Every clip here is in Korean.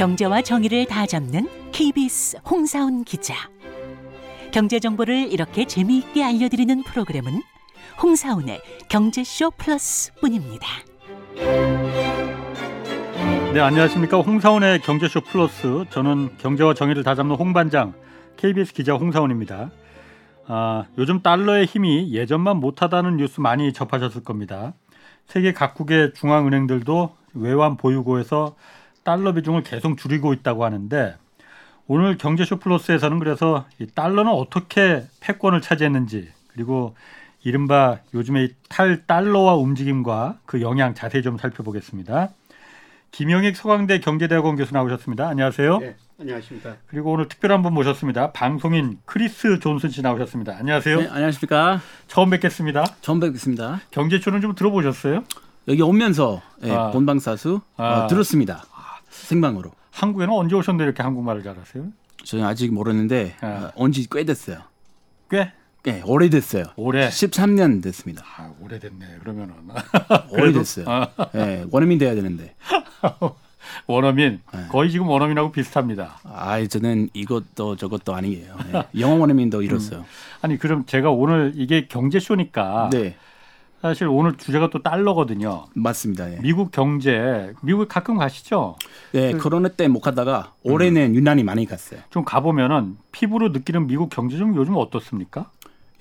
경제와 정의를 다 잡는 KBS 홍사훈 기자. 경제 정보를 이렇게 재미있게 알려드리는 프로그램은 홍사훈의 경제쇼 플러스뿐입니다. 네, 안녕하십니까. 홍사원의 경제쇼 플러스. 저는 경제와 정의를 다 잡는 홍반장 KBS 기자 홍사원입니다. 아, 요즘 달러의 힘이 예전만 못하다는 뉴스 많이 접하셨을 겁니다. 세계 각국의 중앙은행들도 외환 보유고에서 달러 비중을 계속 줄이고 있다고 하는데 오늘 경제쇼 플러스에서는 그래서 이 달러는 어떻게 패권을 차지했는지 그리고 이른바 요즘의 탈 달러화 움직임과 그 영향 자세히 좀 살펴보겠습니다. 김영익 서강대 경제대학원 교수 나오셨습니다. 안녕하세요. 네, 안녕하십니까. 그리고 오늘 특별한 분 모셨습니다. 방송인 크리스 존슨 씨 나오셨습니다. 안녕하세요. 네, 안녕하십니까. 처음 뵙겠습니다. 처음 뵙겠습니다. 경제쇼는 좀 들어보셨어요? 여기 오면서 예, 아. 본방사수 아. 어, 들었습니다. 생방으로. 한국에는 언제 오셨는데 이렇게 한국말을 잘하세요? 저는 아직 모르는데 아. 어, 온지 꽤 됐어요. 꽤 예, 오래됐어요. 오래. 13년 됐습니다. 아, 오래됐네. 그러면은 오래됐어요. 아. 예, 원어민 돼야 되는데. 원어민 네. 거의 지금 원어민하고 비슷합니다. 아, 저는 이것도 저것도 아니에요. 예, 영어 원어민도 이뤘어요. 아니 그럼 제가 오늘 이게 경제 쇼니까 네, 사실 오늘 주제가 또 달러거든요. 맞습니다. 예. 미국 경제 미국에 가끔 가시죠? 네, 코로나 때 못 가다가 올해는 유난히 많이 갔어요. 좀 가보면은 피부로 느끼는 미국 경제 좀 요즘 어떻습니까?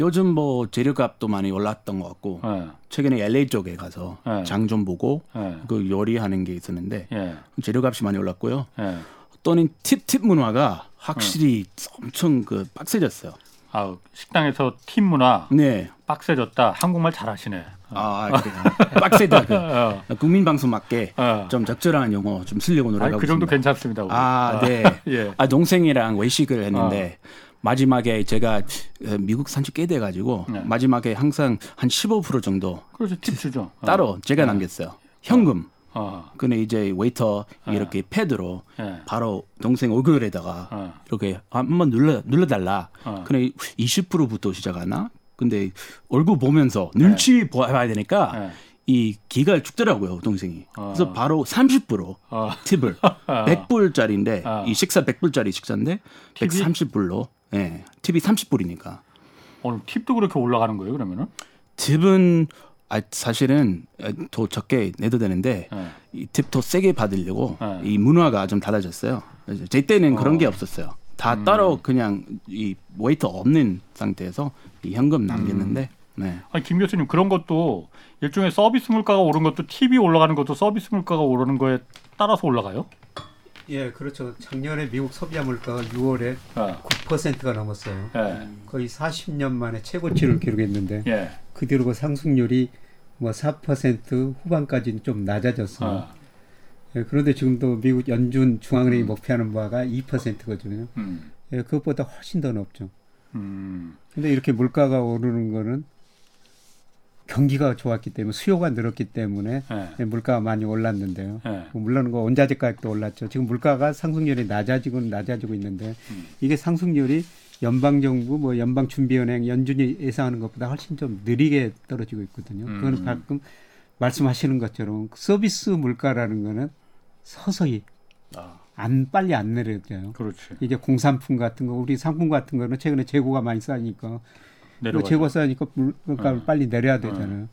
요즘 뭐 재료값도 많이 올랐던 것 같고 예, 최근에 LA 쪽에 가서 네. 장좀 보고 예, 그 요리하는 게 있었는데 예, 재료값이 많이 올랐고요. 예. 또는 팁팁 문화가 확실히 엄청 그 빡세졌어요. 아 식당에서 팀 문화 네. 빡세졌다. 한국말 잘하시네. 아. 빡세다. 그. 어, 국민 방송 맞게 어. 좀 적절한 용어 좀 쓰려고 아니, 노력하고 그 정도 있습니다. 괜찮습니다. 우리. 아, 네. 예. 아, 동생이랑 외식을 했는데 마지막에 제가 어, 미국 산지 꽤 돼가지고 네. 마지막에 항상 한 15% 정도 그래서 팁 주죠. 어. 따로 제가 남겼어요. 현금. 어, 근데 이제 웨이터 이렇게 패드로 예. 바로 동생 얼굴에다가 어. 이렇게 한번 눌러 눌러달라. 어. 근데 20%부터 시작하나? 근데 얼굴 보면서 눈치 봐야 되니까 네. 이 기가 죽더라고요 동생이. 어. 그래서 바로 30% 어. 팁을 100불짜리인데 어. 이 식사 100불짜리 식사인데 팁이? 130불로. 예. 팁이 30불이니까. 오늘 팁도 그렇게 올라가는 거예요, 그러면은? 팁은 아, 사실은 더 적게 내도 되는데 예. 이팁 더 세게 받으려고 네. 이 문화가 좀 달라졌어요. 제 때는 그런 게 없었어요. 다 음. 따로 그냥 이 웨이터 없는 상태에서 이 현금 남겼는데 음. 네. 아니, 김 교수님 그런 것도 일종의 서비스 물가가 오른 것도 팁이 올라가는 것도 서비스 물가가 오르는 거에 따라서 올라가요? 예, 그렇죠. 작년에 미국 소비자 물가가 6월에 예. 9%가 넘었어요. 예. 거의 40년 만에 최고치를 기록했는데 예. 그 뒤로 그 상승률이 뭐 4% 후반까지는 좀 낮아졌어요. 어. 예, 그런데 지금도 미국 연준 중앙은행이 목표하는 바가 2%거든요. 음. 예, 그것보다 훨씬 더 높죠. 음. 근데 이렇게 물가가 오르는 거는 경기가 좋았기 때문에 수요가 늘었기 때문에 예. 예, 물가가 많이 올랐는데요. 예. 뭐 물론 그 원자재 가격도 올랐죠. 지금 물가가 상승률이 낮아지고 낮아지고 있는데 음. 이게 상승률이 연방 정부 뭐 연방 준비은행 연준이 예상하는 것보다 훨씬 좀 느리게 떨어지고 있거든요. 음. 그거는 가끔 말씀하시는 것처럼 서비스 물가라는 거는 서서히 아, 안 빨리 안 내려져요. 그렇지. 이제 공산품 같은 거 우리 상품 같은 거는 최근에 재고가 많이 쌓이니까 내려가. 재고 쌓이니까 물가를 어. 빨리 내려야 되잖아요.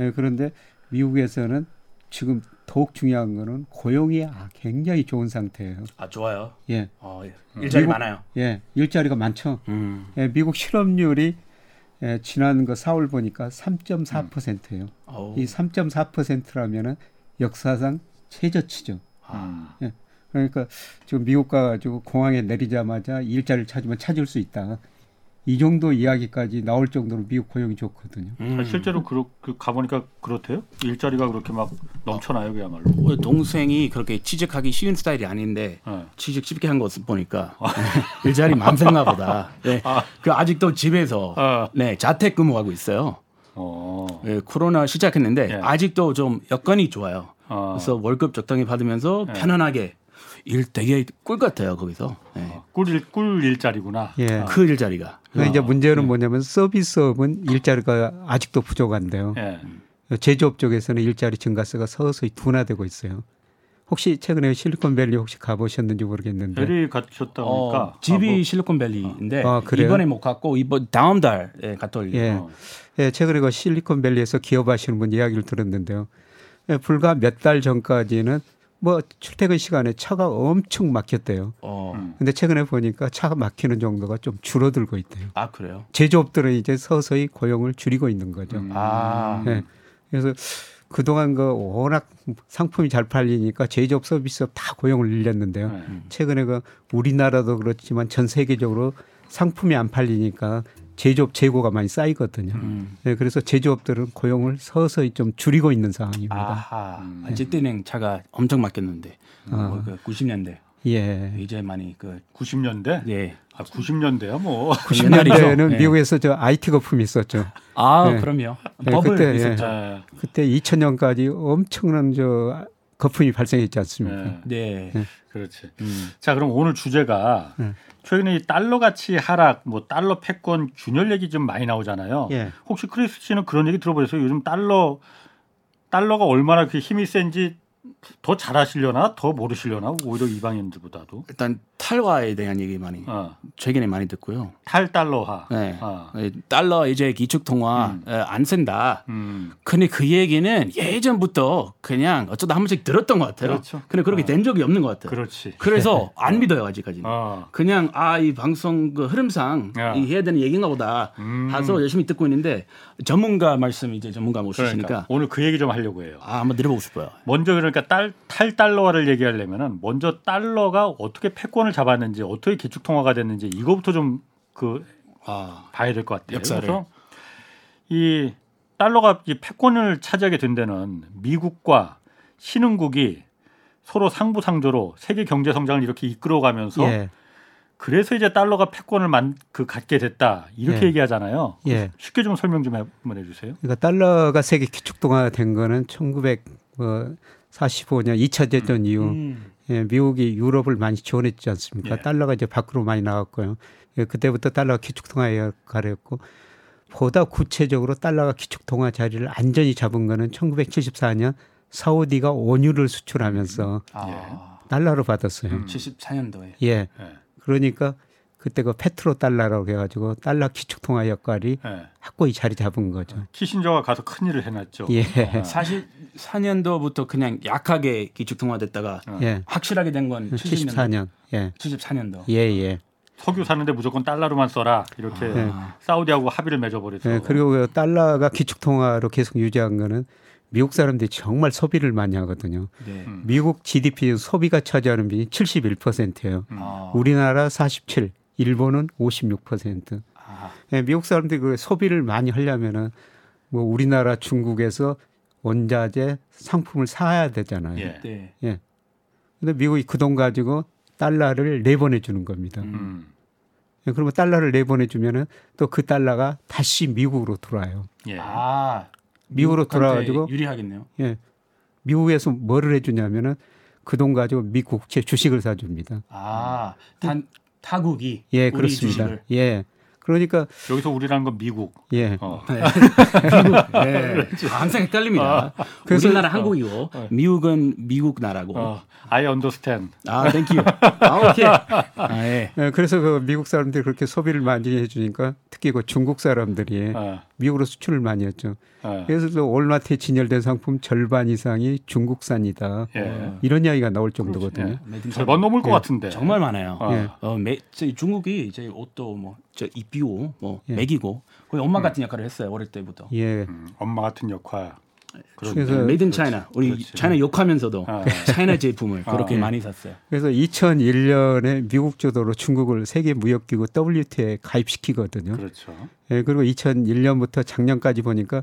예, 그런데 미국에서는 지금 더욱 중요한 거는 고용이 아, 굉장히 좋은 상태예요. 아 좋아요. 예, 어, 일자리 많아요. 예, 일자리가 많죠. 음. 예, 미국 실업률이 예, 지난 그 4월 보니까 3.4%예요. 어우. 이 3.4%라면은 역사상 최저치죠. 음. 그러니까 지금 미국 가가지고 공항에 내리자마자 일자리를 찾으면 찾을 수 있다. 이 정도 이야기까지 나올 정도로 미국 고용이 좋거든요. 음. 아, 실제로 그렇, 그 가보니까 그렇대요? 일자리가 그렇게 막 넘쳐나요, 그야말로. 어, 동생이 그렇게 취직하기 쉬운 스타일이 아닌데 예. 취직 쉽게 한 거 보니까 일자리 많았나 보다. 네. 아. 그 아직도 집에서 아. 네 자택 근무하고 있어요. 어. 예, 코로나 시작했는데 예. 아직도 좀 여건이 좋아요. 어. 그래서 월급 적당히 받으면서 예. 편안하게 일 되게 꿀 같아요 거기서. 예. 어, 꿀, 일, 꿀 일자리구나. 예. 그 일자리가. 근데 이제 어, 문제는 뭐냐면 서비스업은 일자리가 아직도 부족한데요. 예. 제조업 쪽에서는 일자리 증가세가 서서히 둔화되고 있어요. 혹시 최근에 실리콘밸리 혹시 가보셨는지 모르겠는데 베리 가셨다 어, 보니까 집이 아, 뭐, 실리콘밸리인데 아? 이번에 못 갔고 이번 다음 달에 갔다 올게요. 예. 어. 예, 최근에 그 실리콘밸리에서 기업하시는 분 이야기를 들었는데요. 예, 불과 몇 달 전까지는 뭐 출퇴근 시간에 차가 엄청 막혔대요. 어. 음. 근데 최근에 보니까 차가 막히는 정도가 좀 줄어들고 있대요. 아 그래요? 제조업들은 이제 서서히 고용을 줄이고 있는 거죠. 음. 아. 예. 그래서 그동안 그 워낙 상품이 잘 팔리니까 제조업 서비스업 다 고용을 늘렸는데요. 네. 최근에 그 우리나라도 그렇지만 전 세계적으로 상품이 안 팔리니까 제조업 재고가 많이 쌓이거든요. 음. 네, 그래서 제조업들은 고용을 서서히 좀 줄이고 있는 상황입니다. 아하. 음. 아, 제때는 차가 엄청 막혔는데 아. 뭐, 그 90년대 예. 이제 많이 그 90년대? 예. 아 90년대야 뭐. 90년대에는 예. 미국에서 저 IT 거품이 있었죠. 아 네. 그럼요. 네, 버블 그때, 예. 있었죠. 네. 그때 2000년까지 엄청난 저 거품이 발생했지 않습니까? 네. 그렇지. 음. 자 그럼 오늘 주제가 네. 최근에 이 달러 가치 하락, 뭐 달러 패권 균열 얘기 좀 많이 나오잖아요. 예. 혹시 크리스 씨는 그런 얘기 들어보셨어요? 요즘 달러 달러가 얼마나 그 힘이 센지 더 잘하시려나 더 모르시려나 오히려 이방인들보다도 일단 탈달러화에 대한 얘기 많이 어, 최근에 많이 듣고요. 탈달러화. 네. 어. 예, 달러 이제 기축 통화 음. 에, 안 쓴다. 음. 근데 그 얘기는 예전부터 그냥 어쩌다 한 번씩 들었던 것 같아요. 그렇죠. 근데 그렇게 어. 된 적이 없는 것 같아요. 그렇지. 그래서 안 믿어요 아직까지는. 어. 그냥 아 이 방송 그 흐름상 야. 이 해야 되는 얘기인가 보다 음. 해서 열심히 듣고 있는데 전문가 말씀 이제 전문가 모시시니까 그러니까 오늘 그 얘기 좀 하려고 해요. 아 한번 들어보고 싶어요. 먼저 그러니까 딸, 탈달러화를 얘기하려면은 먼저 달러가 어떻게 패권을 잡았는지 어떻게 기축 통화가 됐는지 이거부터 좀그 아 봐야 될 것 같아요. 역사를. 그래서 이 달러가 이 패권을 차지하게 된 데는 미국과 신흥국이 서로 상부상조로 세계 경제 성장을 이렇게 이끌어가면서 예. 그래서 이제 달러가 패권을 만, 그 갖게 됐다 이렇게 예. 얘기하잖아요. 예. 쉽게 좀 설명 좀 한번 해주세요. 그러니까 달러가 세계 기축통화 된 거는 1945년 2차 대전 이후 음. 예, 미국이 유럽을 많이 지원했지 않습니까? 예. 달러가 이제 밖으로 많이 나왔고요. 예, 그때부터 달러가 기축통화 역할을 했고 보다 구체적으로 달러가 기축통화 자리를 안전히 잡은 거는 1974년 사우디가 원유를 수출하면서 아 달러로 받았어요. 음. 74년도에 예. 예. 그러니까 그때 그 페트로 달러라고 해가지고 달러 기축통화 역할이 예. 확고히 자리 잡은 거죠. 키신저가 가서 큰 일을 해놨죠. 예. 어. 44년도부터 그냥 약하게 기축 통화 됐다가 어. 예. 확실하게 된건 74년도. 74년. 예. 74년도. 예, 예. 석유 사는데 무조건 달러로만 써라 이렇게 네. 사우디하고 합의를 맺어버려서 예, 그리고 그 달러가 기축통화로 계속 유지한 거는 미국 사람들이 정말 소비를 많이 하거든요. 네. 음. 미국 GDP 소비가 차지하는 비율이 71%예요. 음. 아. 우리나라 47, 일본은 56%. 아. 예, 미국 사람들이 그 소비를 많이 하려면은 뭐 우리나라 중국에서 원자재 상품을 사야 되잖아요. 예. 네. 근데 미국이 그 돈 가지고 달러를 내보내 주는 겁니다. 음. 음. 예, 그러면 달러를 내보내 주면은 또 그 달러가 다시 미국으로 돌아요. 예. 아. 미국으로 돌아가지고 유리하겠네요. 예. 미국에서 뭐를 해주냐면은 그 돈 가지고 미국 제 주식을 사줍니다. 아, 단 타국이 예, 우리 그렇습니다. 주식을. 예. 그러니까 여기서 우리라는 건 미국. 예. 어. 네. 미국. 네. 항상 헷갈립니다. 그래서- 우리나라 한국이고 어. 미국은 미국 나라고. 어. I understand. 아, thank you. 아, 오케이. 아, 예. 예, 그래서 그 미국 사람들이 그렇게 소비를 많이 해주니까 특히 그 중국 사람들이 어. 미국으로 수출을 많이 했죠. 어. 그래서 또 월마트에 진열된 상품 절반 이상이 중국산이다. 예. 이런 이야기가 나올 정도거든요. made in 절반 넘을 것 예. 같은데. 정말 많아요. 어. 예. 어, 매, 저 중국이 이제 옷도 뭐저 입히고 뭐 예. 먹이고 거의 엄마 같은 역할을 했어요 어릴 때부터. 예. 음, 엄마 같은 역할. 그래서- made in. China 우리 그렇지. China 욕하면서 어. China 제품을 어. 그렇게 예. 많이 샀어요. 그래서 2001년에 미국 주도로 중국을 세계 무역기구 WTO에 가입시키거든요. 그렇죠. 예, 그리고 2001년부터 작년까지 보니까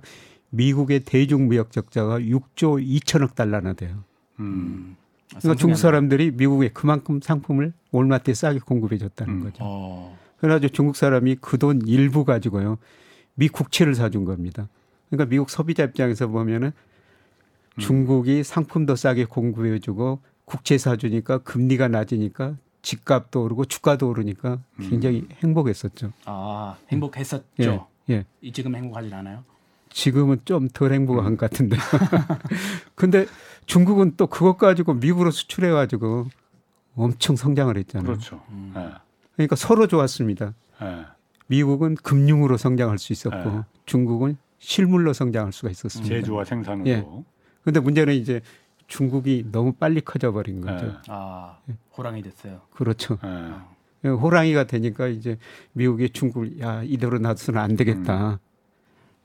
미국의 대중 무역 적자가 6조 2천억 달러나 돼요. 음. 그러니까 중국 사람들이 미국에 그만큼 상품을 월마트에 싸게 공급해 줬다는 음. 거죠. 어. 그래가지고 중국 사람이 그 돈 일부 가지고요. 미 국채를 사준 겁니다. 그러니까 미국 소비자 입장에서 보면은 음. 중국이 상품도 싸게 공급해주고 국채 사주니까 금리가 낮으니까 집값도 오르고 주가도 오르니까 굉장히 행복했었죠. 아 행복했었죠. 예, 예. 이 지금 행복하진 않아요. 지금은 좀 덜 행복한 것 같은데. 근데 중국은 또 그것 가지고 미국으로 수출해 가지고 엄청 성장을 했잖아요. 그렇죠. 음. 예. 그러니까 서로 좋았습니다. 예. 미국은 금융으로 성장할 수 있었고 네. 중국은 실물로 성장할 수가 있었습니다. 제조와 생산으로. 예. 근데 문제는 이제 중국이 너무 빨리 커져 버린 거죠. 예. 아 호랑이 됐어요. 그렇죠. 예. 호랑이가 되니까 이제 미국이 중국을 야 이대로 놔두서는 안 되겠다.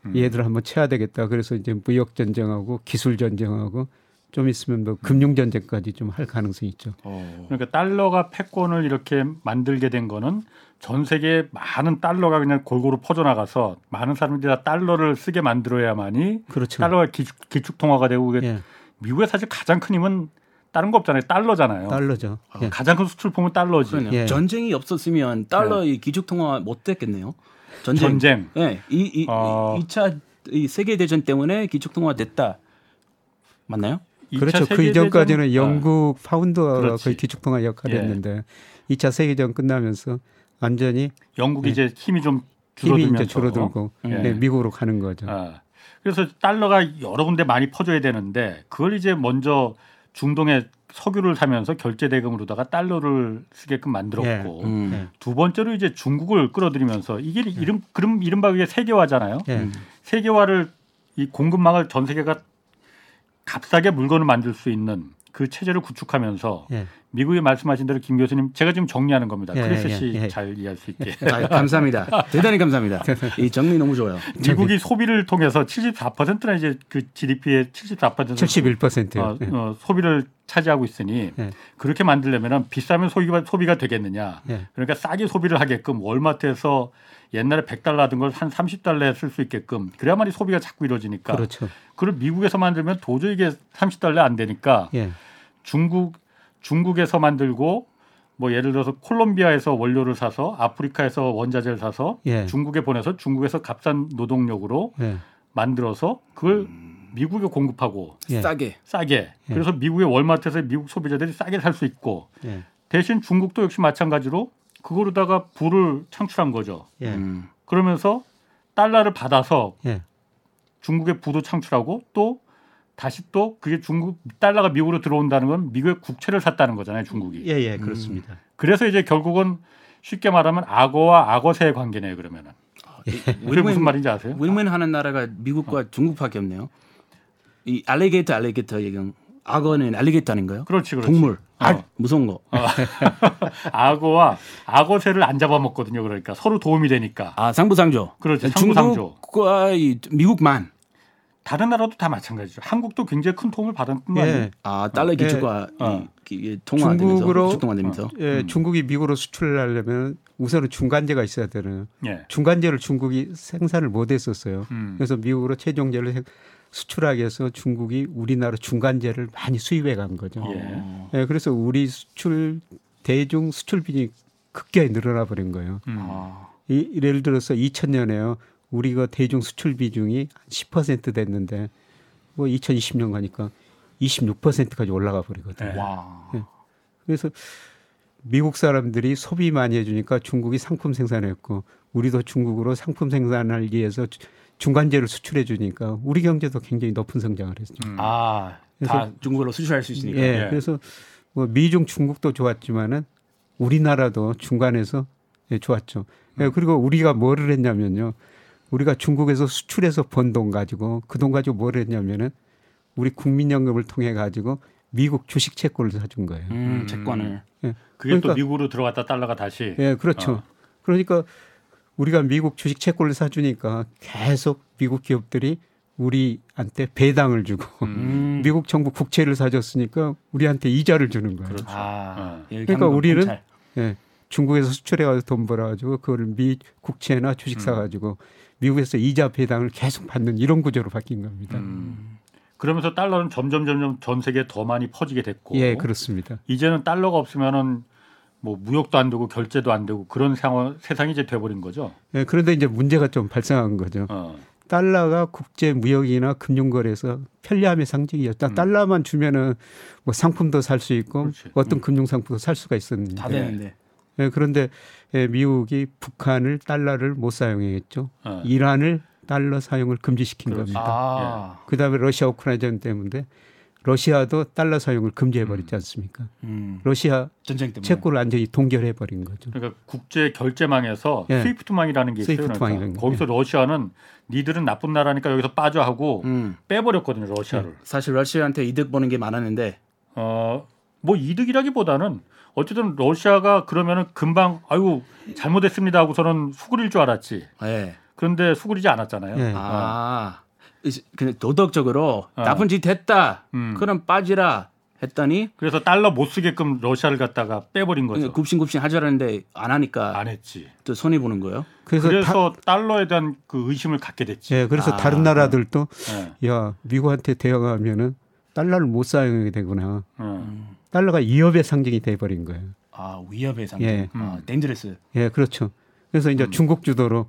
음. 얘들 한번 쳐야 되겠다. 그래서 이제 무역 전쟁하고 기술 전쟁하고 좀 있으면 뭐 금융 전쟁까지 좀 할 가능성이 있죠. 어. 그러니까 달러가 패권을 이렇게 만들게 된 거는 전 세계 많은 달러가 그냥 골고루 퍼져나가서 많은 사람들이 다 달러를 쓰게 만들어야만이 그렇죠. 달러가 기축, 기축 통화가 되고 그게 예, 미국의 사실 가장 큰 힘은 다른 거 없잖아요. 달러잖아요. 달러죠. 예. 가장 큰 수출품은 달러지. 예. 전쟁이 없었으면 달러의 기축 통화 못 됐겠네요. 전쟁. 전쟁. 예. 이, 이, 어. 이 2차 이 세계 대전 때문에 기축 통화 됐다. 맞나요? 그렇죠. 그 이전까지는 어. 영국 파운드가 그렇지. 거의 기축통화 역할을 예. 했는데 2차 세계대전 끝나면서 완전히 영국이 예. 이제 힘이 좀 힘이 줄어들면서 이제 줄어들고 예. 네, 미국으로 가는 거죠. 아, 그래서 달러가 여러 군데 많이 퍼져야 되는데 그걸 이제 먼저 중동에 석유를 사면서 결제 대금으로다가 달러를 쓰게끔 만들었고 음. 예. 두 번째로 이제 중국을 끌어들이면서 이게 이름 그럼 이른바 그게 세계화잖아요. 예. 음. 세계화를 이 공급망을 전 세계가 값싸게 물건을 만들 수 있는 그 체제를 구축하면서 예. 미국이 말씀하신 대로 김 교수님 제가 지금 정리하는 겁니다. 예, 크리스 예, 씨 예. 잘 이해할 수 있게. 아, 감사합니다. 대단히 감사합니다. 이 정리 너무 좋아요. 미국이 소비를 통해서 74%나 이제 그 GDP의 74% 71%요. 어, 예. 어, 소비를 차지하고 있으니 예. 그렇게 만들려면 비싸면 소비가, 소비가 되겠느냐. 예. 그러니까 싸게 소비를 하게끔 월마트에서 옛날에 100달러 하던 걸 한 30달러에 쓸 수 있게끔 그래야만이 소비가 자꾸 이루어지니까 그렇죠. 그걸 미국에서 만들면 도저히 이게 30달러 안 되니까 예. 중국 중국에서 만들고 뭐 예를 들어서 콜롬비아에서 원료를 사서 아프리카에서 원자재를 사서 예. 중국에 보내서 중국에서 값싼 노동력으로 예. 만들어서 그걸 미국에 공급하고 예. 싸게. 싸게 그래서 미국의 월마트에서 미국 소비자들이 싸게 살 수 있고 예. 대신 중국도 역시 마찬가지로 그거로다가 부를 창출한 거죠. 예. 음. 그러면서 달러를 받아서 예. 중국의 부도 창출하고 또 다시 또 그게 중국 달러가 미국으로 들어온다는 건 미국의 국채를 샀다는 거잖아요, 중국이. 예, 예, 그렇습니다. 그래서 이제 결국은 쉽게 말하면 악어와 악어새의 관계네요, 그러면은. 그게 무슨 말인지 아세요? 윈윈 하는 나라가 미국과 중국밖에 없네요. 이 알리게이터 알리게이터 얘기는 악어는 알리게이터 아닌가요? 그렇지, 그렇지. 동물. 아, 어. 무서운 거. 악어와 악어새를 안 잡아먹거든요. 그러니까 서로 도움이 되니까. 아, 상부상조. 그렇죠. 상부상조. 중국과 이 미국만 다른 나라도 다 마찬가지죠. 한국도 굉장히 큰 도움을 받은 뿐만 아니라 예. 아, 달러 어. 이, 이 통화되면서 중국으로 기축 통화되면서 예, 음. 중국이 미국으로 수출을 하려면 우선은 중간재가 있어야 되는. 예. 중간재를 중국이 생산을 못 했었어요. 음. 그래서 미국으로 최종재를 생- 수출하기 위해서 중국이 우리나라 중간재를 많이 수입해 간 거죠. 예. 어. 예, 그래서 우리 수출 대중 수출 비중이 급격히 늘어나 버린 거예요. 음. 아. 이, 예를 들어서 2000년에요. 우리가 대중 수출 비중이 한 10% 됐는데 뭐 2020년 가니까 26%까지 올라가 버리거든요. 네. 와. 그래서 미국 사람들이 소비 많이 해주니까 중국이 상품 생산했고 우리도 중국으로 상품 생산을 위해서 주- 중간재를 수출해 주니까 우리 경제도 굉장히 높은 성장을 했죠. 음. 아, 다 중국으로 수출할 수 있으니까. 예, 예. 그래서 뭐 미중 중국도 좋았지만은 우리나라도 중간에서 예, 좋았죠. 예, 그리고 우리가 뭐를 했냐면요. 우리가 중국에서 수출해서 번 돈 가지고 그 돈 가지고 뭘 했냐면은 우리 국민연금을 통해 가지고 미국 주식 채권을 사준 거예요. 음, 음. 채권을. 그게 또 그러니까- 미국으로 들어갔다 달러가 다시 예, 그렇죠. 어. 그러니까 우리가 미국 주식 채권을 사주니까 계속 미국 기업들이 우리한테 배당을 주고 음. 미국 정부 국채를 사줬으니까 우리한테 이자를 주는 거예요. 그렇죠. 아, 어. 그러니까 우리는. 예, 중국에서 수출해 가지고 돈 벌어 가지고 그걸 미 국채나 주식 음. 사 가지고 미국에서 이자 배당을 계속 받는 이런 구조로 바뀐 겁니다. 음. 그러면서 달러는 점점 점점 전 세계에 더 많이 퍼지게 됐고 예, 그렇습니다. 이제는 달러가 없으면은 뭐 무역도 안 되고 결제도 안 되고 그런 상황 세상이 이제 돼버린 거죠. 예, 그런데 이제 문제가 좀 발생한 거죠. 어. 달러가 국제 무역이나 금융 거래에서 편리함의 상징이었다. 음. 달러만 주면은 뭐 상품도 살 수 있고 그렇지. 어떤 음. 금융 상품도 살 수가 있었는데. 다 되는데. 예, 그런데 예, 미국이 북한을 달러를 못 사용했죠. 어. 이란을 달러 사용을 금지시킨 그렇지. 겁니다. 아. 그다음에 러시아 우크라이나 전 때문에 러시아도 달러 사용을 금지해 버렸지 않습니까? 음. 러시아 전쟁 때문에. 채권을 완전히 동결해 버린 거죠. 그러니까 국제 결제망에서 예. 스위프트망이라는 게 있어요. 스위프트망이라는 그러니까 게. 거기서 러시아는 니들은 나쁜 나라니까 여기서 빠져 하고 음. 빼버렸거든요 러시아를. 사실 러시아한테 이득 보는 게 많았는데 어, 뭐 이득이라기보다는 어쨌든 러시아가 그러면은 금방 아유 잘못했습니다 하고서는 수그릴 줄 알았지. 예. 그런데 수그리지 않았잖아요. 예. 아. 근데 도덕적으로 어. 나쁜 짓 했다. 음. 그럼 빠지라 했더니 그래서 달러 못 쓰게끔 러시아를 갖다가 빼버린 거죠. 굽신굽신 하자라는데 안 하니까 안 했지. 또 손해 보는 거예요. 그래서, 그래서, 다, 달러에 대한 그 의심을 갖게 됐지. 예, 그래서 아. 다른 나라들도 예. 야 미국한테 대응하면은 달러를 못 사용하게 되구나. 어. 달러가 위협의 상징이 돼 버린 거예요. 아 위협의 상징. 예. 아, 음. 덴저레스. 예, 그렇죠. 그래서 이제 음. 중국 주도로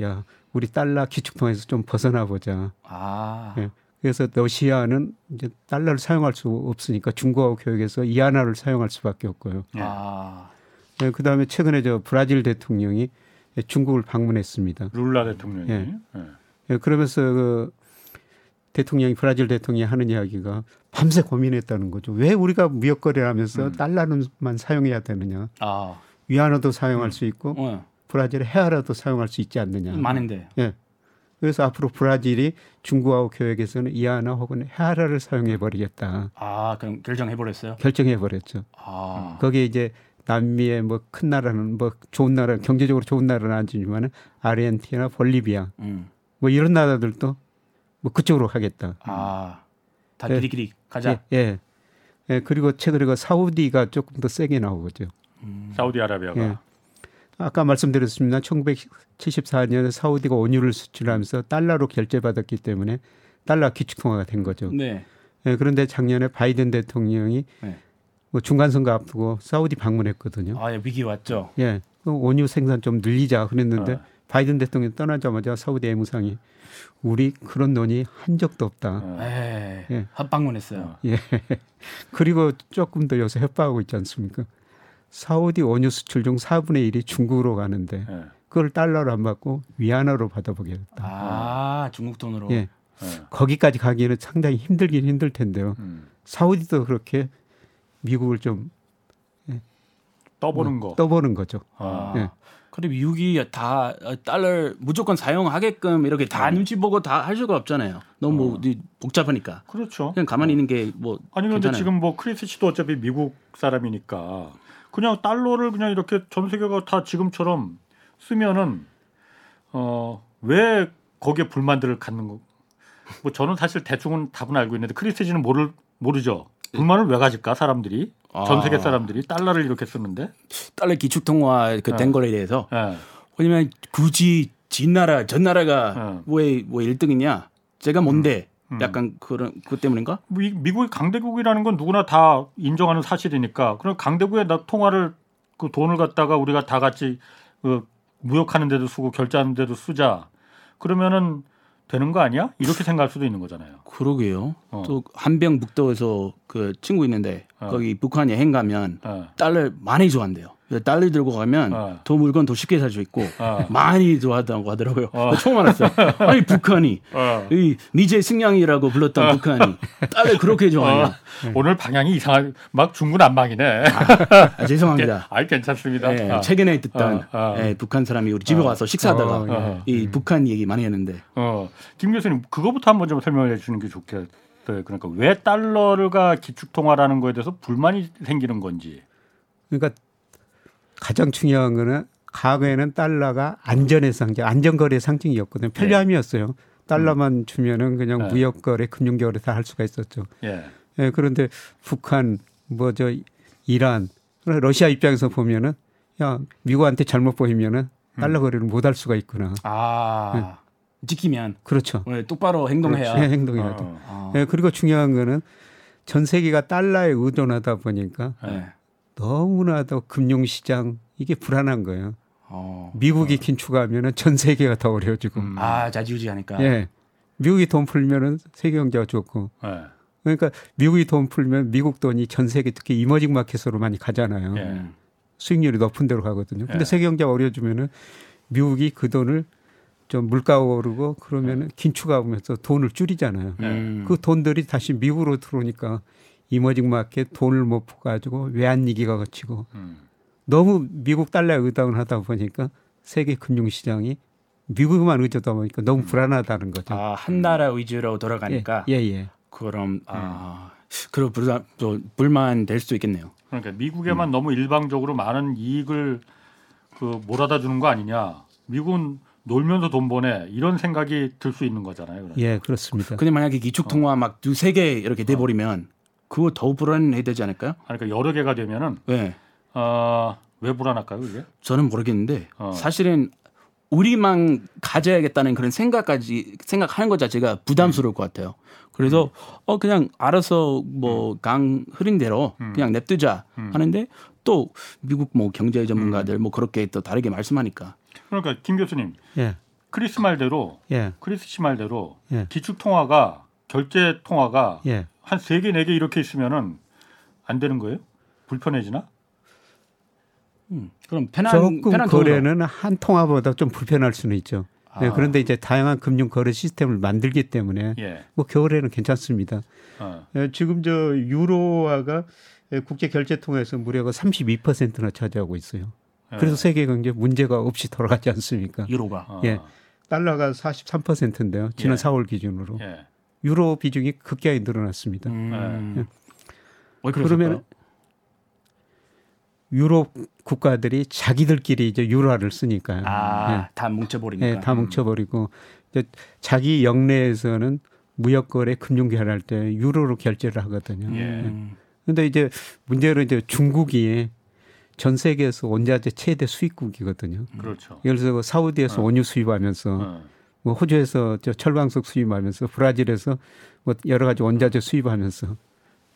야 우리 달러 기축통화에서 좀 벗어나 보자. 아. 예. 그래서 러시아는 이제 달러를 사용할 수 없으니까 중국하고 교역해서 이하나를 사용할 수밖에 없고요. 예. 아. 예, 그다음에 최근에 저 브라질 대통령이 중국을 방문했습니다. 룰라 대통령이. 예. 예. 예, 그러면서 그 대통령이 브라질 대통령이 하는 이야기가 밤새 고민했다는 거죠. 왜 우리가 무역 거래를 하면서 음. 달러는만 사용해야 되느냐? 아. 위안화도 사용할 수 있고 어. 브라질의 헤아라도 사용할 수 있지 않느냐? 많은데. 예. 그래서 앞으로 브라질이 중국하고 교역에서는 이하나 혹은 헤아라를 사용해 버리겠다 아 그럼 결정해 버렸어요. 결정해 버렸죠. 아. 거기에 이제 남미의 뭐 큰 나라는 뭐 좋은 나라 경제적으로 좋은 나라는 아니지만은 아르헨티나, 볼리비아 음. 뭐 이런 나라들도 뭐 그쪽으로 가겠다. 아. 다 예. 길이길이 가자. 예, 예. 예, 그리고 최근에 그 사우디가 조금 더 세게 나오죠. 음. 사우디아라비아가. 예. 아까 말씀드렸습니다. 1974년에 사우디가 원유를 수출하면서 달러로 결제받았기 때문에 달러 기축통화가 된 거죠. 네. 예, 그런데 작년에 바이든 대통령이 네. 뭐 중간 선거 앞두고 사우디 방문했거든요. 아 예, 위기 왔죠. 예, 그 원유 생산 좀 늘리자 그랬는데 어. 바이든 대통령 떠나자마자 사우디 외무상이 우리 그런 논의 한 적도 없다. 어. 예. 예. 합방문했어요. 예. 그리고 조금 더 요새 협박하고 있지 않습니까? 사우디 원유 수출 중 4분의 1이 중국으로 가는데 예. 그걸 달러로 안 받고 위안화로 받아보겠다. 아 중국 돈으로. 예. 예. 거기까지 가기에는 상당히 힘들긴 힘들 텐데요. 음. 사우디도 그렇게 미국을 좀 떠보는 거. 떠보는 거죠. 아. 예. 그래 미국이 다 달러 무조건 사용하게끔 이렇게 다 눈치 보고 다 할 수가 없잖아요. 너무 어. 복잡하니까. 그렇죠. 그냥 가만히 있는 게 뭐 아니 근데 괜찮아요. 지금 뭐 크리스 씨도 어차피 미국 사람이니까 그냥 달러를 그냥 이렇게 전 세계가 다 지금처럼 쓰면은 어왜 거기에 불만들을 갖는 거? 뭐 저는 사실 대충은 답은 알고 있는데 크리스 씨는 모를 모르죠. 불만을 왜 가질까 사람들이 전 세계 아. 사람들이 달러를 이렇게 쓰는데 달러 기축통화 그 어. 된 거에 대해서 예. 왜냐면 굳이 진 나라 전 나라가 어. 왜뭐 1등이냐? 제가 뭔데? 음. 약간 그런 그 때문인가? 미, 미국이 강대국이라는 건 누구나 다 인정하는 사실이니까 그럼 강대국의 나- 통화를 그 돈을 갖다가 우리가 다 같이 그 무역하는 데도 쓰고 결제하는 데도 쓰자 그러면은 되는 거 아니야? 이렇게 생각할 수도 있는 거잖아요. 그러게요. 어. 또 한병 북도에서 그 친구 있는데 어. 거기 북한 여행 가면 어, 달러 많이 좋아한대요. 달러 들고 가면 어. 더 물건 더 쉽게 살 수 있고 어. 많이 좋아한다고 하더라고요. 어. 처음 알았어요. 아니 북한이 어. 이 미제 승냥이라고 불렀던 북한이 달러 그렇게 좋아해요. 어, 오늘 방향이 이상하게 막 중구난방이네. 아, 죄송합니다. 아이 괜찮습니다. 예, 아, 최근에 듣던 어, 어. 예, 북한 사람이 우리 집에 어. 와서 식사하다가 어, 어. 이 북한 얘기 많이 했는데 어, 김 교수님 그거부터 한번 좀 설명해 주는 게 좋겠어요. 그러니까 왜 달러가 기축 통화라는 거에 대해서 불만이 생기는 건지. 그러니까 가장 중요한 거는 과거에는 달러가 안전의 상징, 안전거래 상징이었거든요. 편리함이었어요. 달러만 주면은 그냥 네. 무역거래, 금융거래 다 할 수가 있었죠. 예. 예, 그런데 북한, 뭐 저 이란, 러시아 입장에서 보면은 야 미국한테 잘못 보이면은 달러 거래를 못 할 수가 있구나. 아 지키면 그렇죠. 예, 똑바로 행동해야. 그렇죠. 예, 행동해야 돼. 어, 아, 예, 그리고 중요한 거는 전 세계가 달러에 의존하다 보니까 예. 너무나도 금융시장 이게 불안한 거예요. 어. 미국이 긴축하면은 전 세계가 더 어려워지고. 음. 아 자지우지하니까. 예. 미국이 돈 풀면은 세계 경제가 좋고. 예. 그러니까 미국이 돈 풀면 미국 돈이 전 세계 특히 이머징 마켓으로 많이 가잖아요. 예. 음. 수익률이 높은 데로 가거든요. 근데 예. 세계 경제가 어려워지면은 미국이 그 돈을 좀 물가가 오르고 그러면 은 긴축가 오면서 돈을 줄이잖아요. 음. 그 돈들이 다시 미국으로 들어오니까 이머징 마켓 돈을 못 가지고 외환 위기가 거치고 음. 너무 미국 달러에 의존을 하다 보니까 세계 금융 시장이 미국만 의존하다 보니까 너무 불안하다는 거죠. 아, 한 나라 위주로 돌아가니까 예, 예. 그럼 아, 그럼 불만 또 불만 될 수도 있겠네요. 그러니까 미국에만 너무 일방적으로 많은 이익을 그 몰아다 주는 거 아니냐. 미국은 놀면서 돈 버네 이런 생각이 들 수 있는 거잖아요. 그러니까. 예, 그렇습니다. 근데 만약에 기축 통화 막 두세 개 이렇게 돼 버리면 그거 더 불안해야 되지 않을까요? 그러니까 여러 개가 되면은 네. 어, 왜 불안할까요, 이게? 저는 모르겠는데 어. 사실은 우리만 가져야겠다는 그런 생각까지 생각하는 것 자체가 부담스러울 것 같아요. 그래서 어 그냥 알아서 뭐 강 흐른 대로 음. 그냥 냅두자 음. 하는데 또 미국 뭐 경제 전문가들 뭐 그렇게 또 다르게 말씀하니까 그러니까 김 교수님 예, 크리스 말대로 예, 크리스 씨 말대로 예. 기축 통화가 결제 통화가 예. 한 세 개 네 개 이렇게 있으면은 안 되는 거예요? 불편해지나? 음, 그럼 편한 조금 편한. 거래는 한 통화보다 좀 불편할 수는 있죠. 네, 아. 그런데 이제 다양한 금융 거래 시스템을 만들기 때문에 예. 뭐 겨울에는 괜찮습니다. 어. 예, 지금 저 유로화가 예, 국제 결제 통화에서 무려가 32%나 차지하고 있어요. 예. 그래서 세계 경제 문제가 없이 돌아가지 않습니까? 유로가 어. 예. 달러가 43%인데요. 지난 예. 4월 기준으로 예. 유로 비중이 급격히 늘어났습니다. 음. 네. 왜 그러면 유럽 국가들이 자기들끼리 이제 유로화를 쓰니까요. 아다 뭉쳐버리니까 예, 다 뭉쳐버리고 이제 자기 영내에서는 무역 거래 금융 결할 때 유로로 결제를 하거든요. 예. 음. 근데 이제 문제는 이제 중국이 전 세계에서 원자재 최대 수입국이거든요. 그렇죠. 예를 들어서 사우디에서 어. 원유 수입하면서 어. 뭐 호주에서 저 철광석 수입하면서 브라질에서 뭐 여러 가지 원자재 수입하면서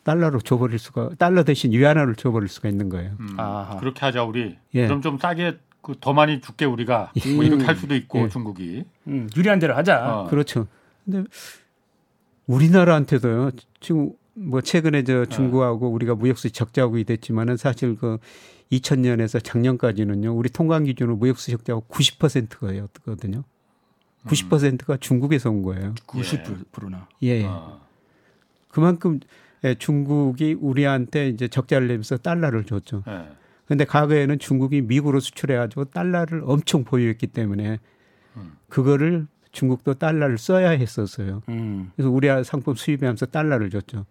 달러로 줘버릴 수가 달러 대신 위안화를 줘버릴 수가 있는 거예요. 음. 아하. 그렇게 하자 우리. 예. 그럼 좀 싸게 그 더 많이 줄게 우리가 뭐 이렇게 할 수도 있고 예. 중국이. 음, 유리한 대로 하자. 어. 그렇죠. 근데 우리나라한테도요. 지금 뭐 최근에 저 중국하고 우리가 무역수 적자국이 됐지만은 사실 그 2000년에서 작년까지는요. 우리 통관 기준으로 무역수 적자국 90%가였거든요. 90%가 중국에서 온 거예요. 90%나. 예. 예. 어. 그만큼 예, 중국이 우리한테 이제 적자를 내면서 달러를 줬죠. 예. 근데 과거에는 중국이 미국으로 수출해 가지고 달러를 엄청 보유했기 때문에 음. 그거를 중국도 달러를 써야 했었어요. 음. 그래서 우리 상품 수입하면서 달러를 줬죠.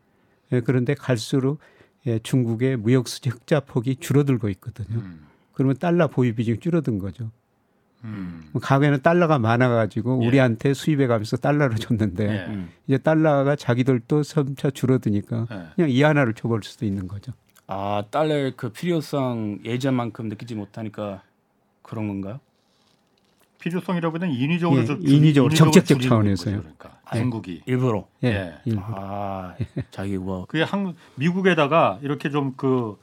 예, 그런데 갈수록 예, 중국의 무역 수지 흑자 폭이 줄어들고 있거든요. 음. 그러면 달러 보유 비중이 줄어든 거죠. 음. 뭐 과거에는 달러가 많아가지고 예. 우리한테 수입해 가면서 달러를 줬는데 예. 음. 이제 달러가 자기들도 점차 줄어드니까 예. 그냥 이 하나를 줘버릴 수도 있는 거죠. 아 달러의 그 필요성 예전만큼 느끼지 못하니까 그런 건가요? 필요성이라고는 인위적으로 예, 좀 인위적으로, 정책적 줄이는 차원에서요. 그러니까 중국이. 일부러. 예. 예. 일부러. 아 자기 뭐 그게 한 미국에다가 이렇게 좀 그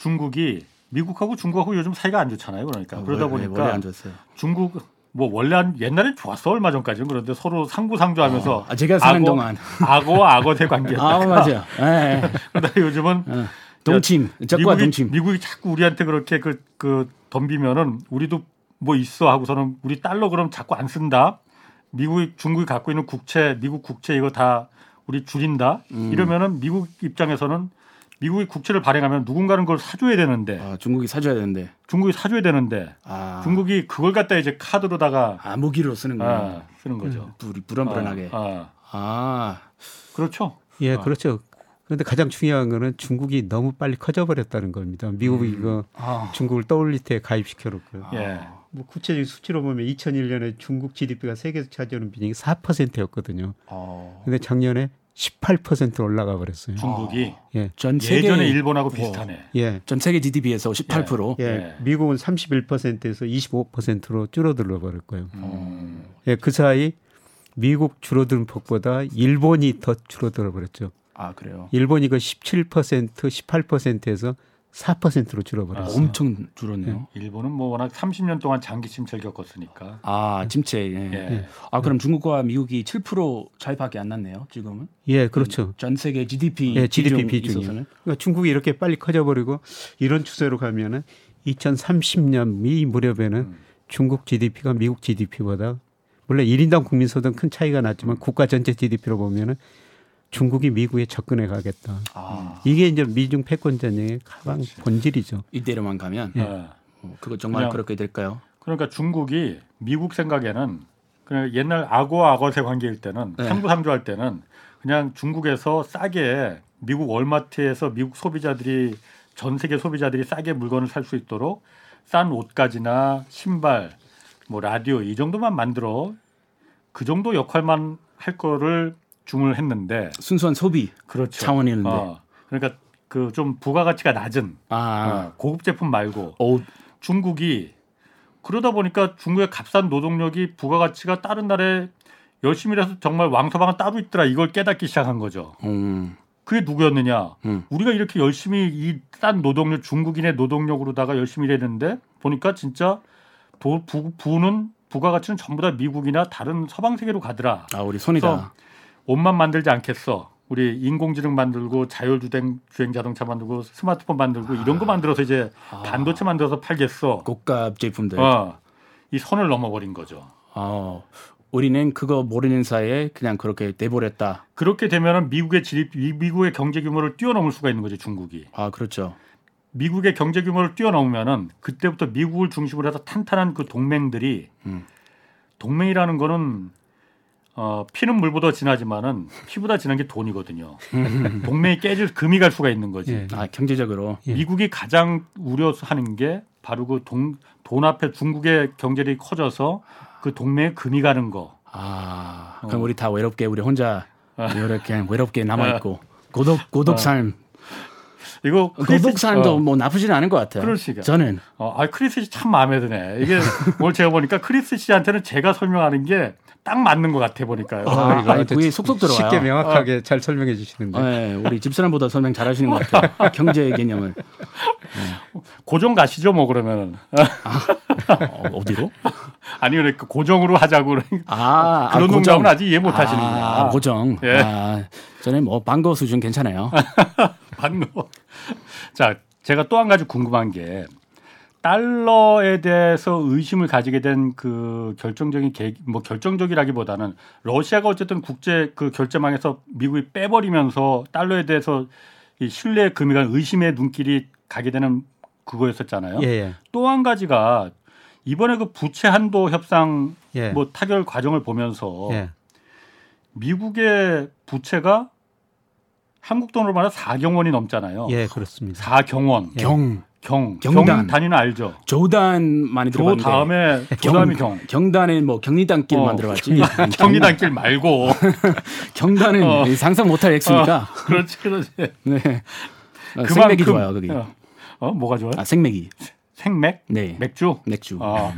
중국이 미국하고 중국하고 요즘 사이가 안 좋잖아요. 그러니까 그러다 원래- 보니까 원래 안 좋았어요. 중국 뭐 원래 한 옛날엔 좋았어 얼마 전까지는 그런데 서로 상부상조하면서 아, 제가 사는 악어- 동안 악어와 악어대 관계였다. 아 맞아요. 예. 그러다 요즘은 예. 동침 적과 미국이, 동침. 미국이 자꾸 우리한테 그렇게 그, 그 덤비면은 우리도 뭐 있어 하고서는 우리 달러 그럼 자꾸 안 쓴다. 미국이 중국이 갖고 있는 국채, 미국 국채 이거 다 우리 줄인다. 음. 이러면은 미국 입장에서는 미국이 국채를 발행하면 누군가는 그걸 사줘야 되는데 아, 중국이 사줘야 되는데. 중국이 사줘야 되는데 아, 중국이 그걸 갖다 이제 카드로다가 아 무기로 쓰는 거예요. 아, 쓰는 거죠. 불 불안불안하게. 아, 아. 아, 그렇죠. 예, 아. 그렇죠. 그런데 가장 중요한 거는 중국이 너무 빨리 커져버렸다는 겁니다. 미국이 이거 아, 중국을 WTO에 가입시켜놓고요. 예. 뭐 구체적인 수치로 보면 2001년에 중국 GDP가 세계에서 차지하는 비중이 4%였거든요. 어. 근데 작년에 18% 올라가 버렸어요. 중국이 예. 전 세계 예전에 일본하고 비슷하네. 예. 전 세계 GDP에서 18%. 예. 예. 미국은 31%에서 25%로 줄어들어 버릴 거예요. 음. 예, 그 사이 미국 줄어드는 폭보다 일본이 더 줄어들어 버렸죠. 아 그래요. 일본이 그 17%, 18%에서 4%로 줄어버렸어요. 엄청 줄었네요. 일본은 뭐 워낙 30년 동안 장기 침체를 겪었으니까. 아 침체. 예. 예. 아 그럼 중국과 미국이 7% 차이밖에 안 났네요. 지금은. 예, 그렇죠. 전 세계 GDP 예, GDP 비중 비중이. 그러니까 중국이 이렇게 빨리 커져버리고 이런 추세로 가면은 2030년 이 무렵에는 음. 중국 GDP가 미국 GDP보다 물론 1인당 국민소득은 큰 차이가 났지만 국가 전체 GDP로 보면은 중국이 미국에 접근해 가겠다. 아, 이게 이제 미중 패권 전쟁의 가장 본질이죠. 이대로만 가면 예. 어, 그거 정말 그냥- 그렇게 될까요? 그러니까 중국이 미국 생각에는 그냥 옛날 악어 악어새 관계일 때는 네. 상부상조할 때는 그냥 중국에서 싸게 미국 월마트에서 미국 소비자들이 전 세계 소비자들이 싸게 물건을 살 수 있도록 싼 옷가지나 신발, 뭐 라디오 이 정도만 만들어 그 정도 역할만 할 거를 주문했는데 순수한 소비 그렇죠. 차원이었는데. 어, 그러니까 그 좀 부가가치가 낮은 아, 어, 고급 제품 말고 옷 중국이 그러다 보니까 중국의 값싼 노동력이 부가가치가 다른 나라에 열심히 일해서 정말 왕서방은 따로 있더라 이걸 깨닫기 시작한 거죠. 음, 그게 누구였느냐? 음. 우리가 이렇게 열심히 이싼 노동력 중국인의 노동력으로다가 열심히 일했는데 보니까 진짜 도, 부, 부는 부가가치는 전부 다 미국이나 다른 서방 세계로 가더라. 아 우리 손이다. 옷만 만들지 않겠어. 우리 인공지능 만들고 자율주행 주행 자동차 만들고 스마트폰 만들고 이런 거 만들어서 이제 아. 반도체 만들어서 팔겠어. 고가 제품들. 어, 이 선을 넘어버린 거죠. 어, 우리는 그거 모르는 사이에 그냥 그렇게 돼버렸다. 그렇게 되면은 미국의 지 미국의 경제 규모를 뛰어넘을 수가 있는 거죠 중국이. 아 그렇죠. 미국의 경제 규모를 뛰어넘으면은 그때부터 미국을 중심으로 해서 탄탄한 그 동맹들이 음. 동맹이라는 거는 어, 피는 물보다 진하지만은 피보다 진한 게 돈이거든요. 동맹이 깨질 금이 갈 수가 있는 거지. 예. 아 경제적으로. 예. 미국이 가장 우려하는 게 바로 그돈 앞에 중국의 경제력이 커져서 그 동맹에 금이 가는 거. 아 그럼 어. 우리 다 외롭게 우리 혼자 이렇게 외롭게 남아 있고 어. 고독 고독 삶. 이거 크리스- 고독 삶도 어, 뭐 나쁘지는 않은 것 같아요. 있어요. 저는 어, 아 크리스 씨 참 마음에 드네. 이게 오늘 제가 보니까 크리스 씨한테는 제가 설명하는 게 딱 맞는 것 같아 보니까요. 아, 이거 아니, 속속 들어와요. 쉽게 명확하게 잘 설명해 주시는데. 네, 우리 집사람보다 설명 잘 하시는 것 같아요. 경제 개념을 고정 가시죠, 뭐 그러면은. 어, 어디로? 아니 그러니까 고정으로 하자고 아, 그런 아, 농담은. 아직 이해 못 하시는구나. 아, 고정. 예. 아, 저는 뭐 방거 수준 괜찮아요. 방금. 자, 제가 또 한 가지 궁금한 게 달러에 대해서 의심을 가지게 된 그 결정적인 계, 뭐 결정적이라기보다는 러시아가 어쨌든 국제 그 결제망에서 미국이 빼버리면서 달러에 대해서 이 신뢰 금이가 의심의 눈길이 가게 되는 그거였었잖아요. 예, 예. 또한 가지가 이번에 그 부채 한도 협상 예. 뭐 타결 과정을 보면서 예. 미국의 부채가 한국 돈으로 말하면 4경 원이 넘잖아요. 예, 그렇습니다. 4경 원. 예. 경, 경. 경단. 경 단위는 알죠. 조단 많이 조 들어봤는데 다음에 조 다음이 경. 경단은 뭐 경리단길만 어, 들어갔지. 경리단길 말고. 경단은 어. 상상 못할 액수니까. 그렇지, 그렇지. 네. 어, 생맥이 좋아요 거기. 어, 어, 뭐가 좋아요? 아 생맥이. 생맥? 네. 맥주? 맥주. 어,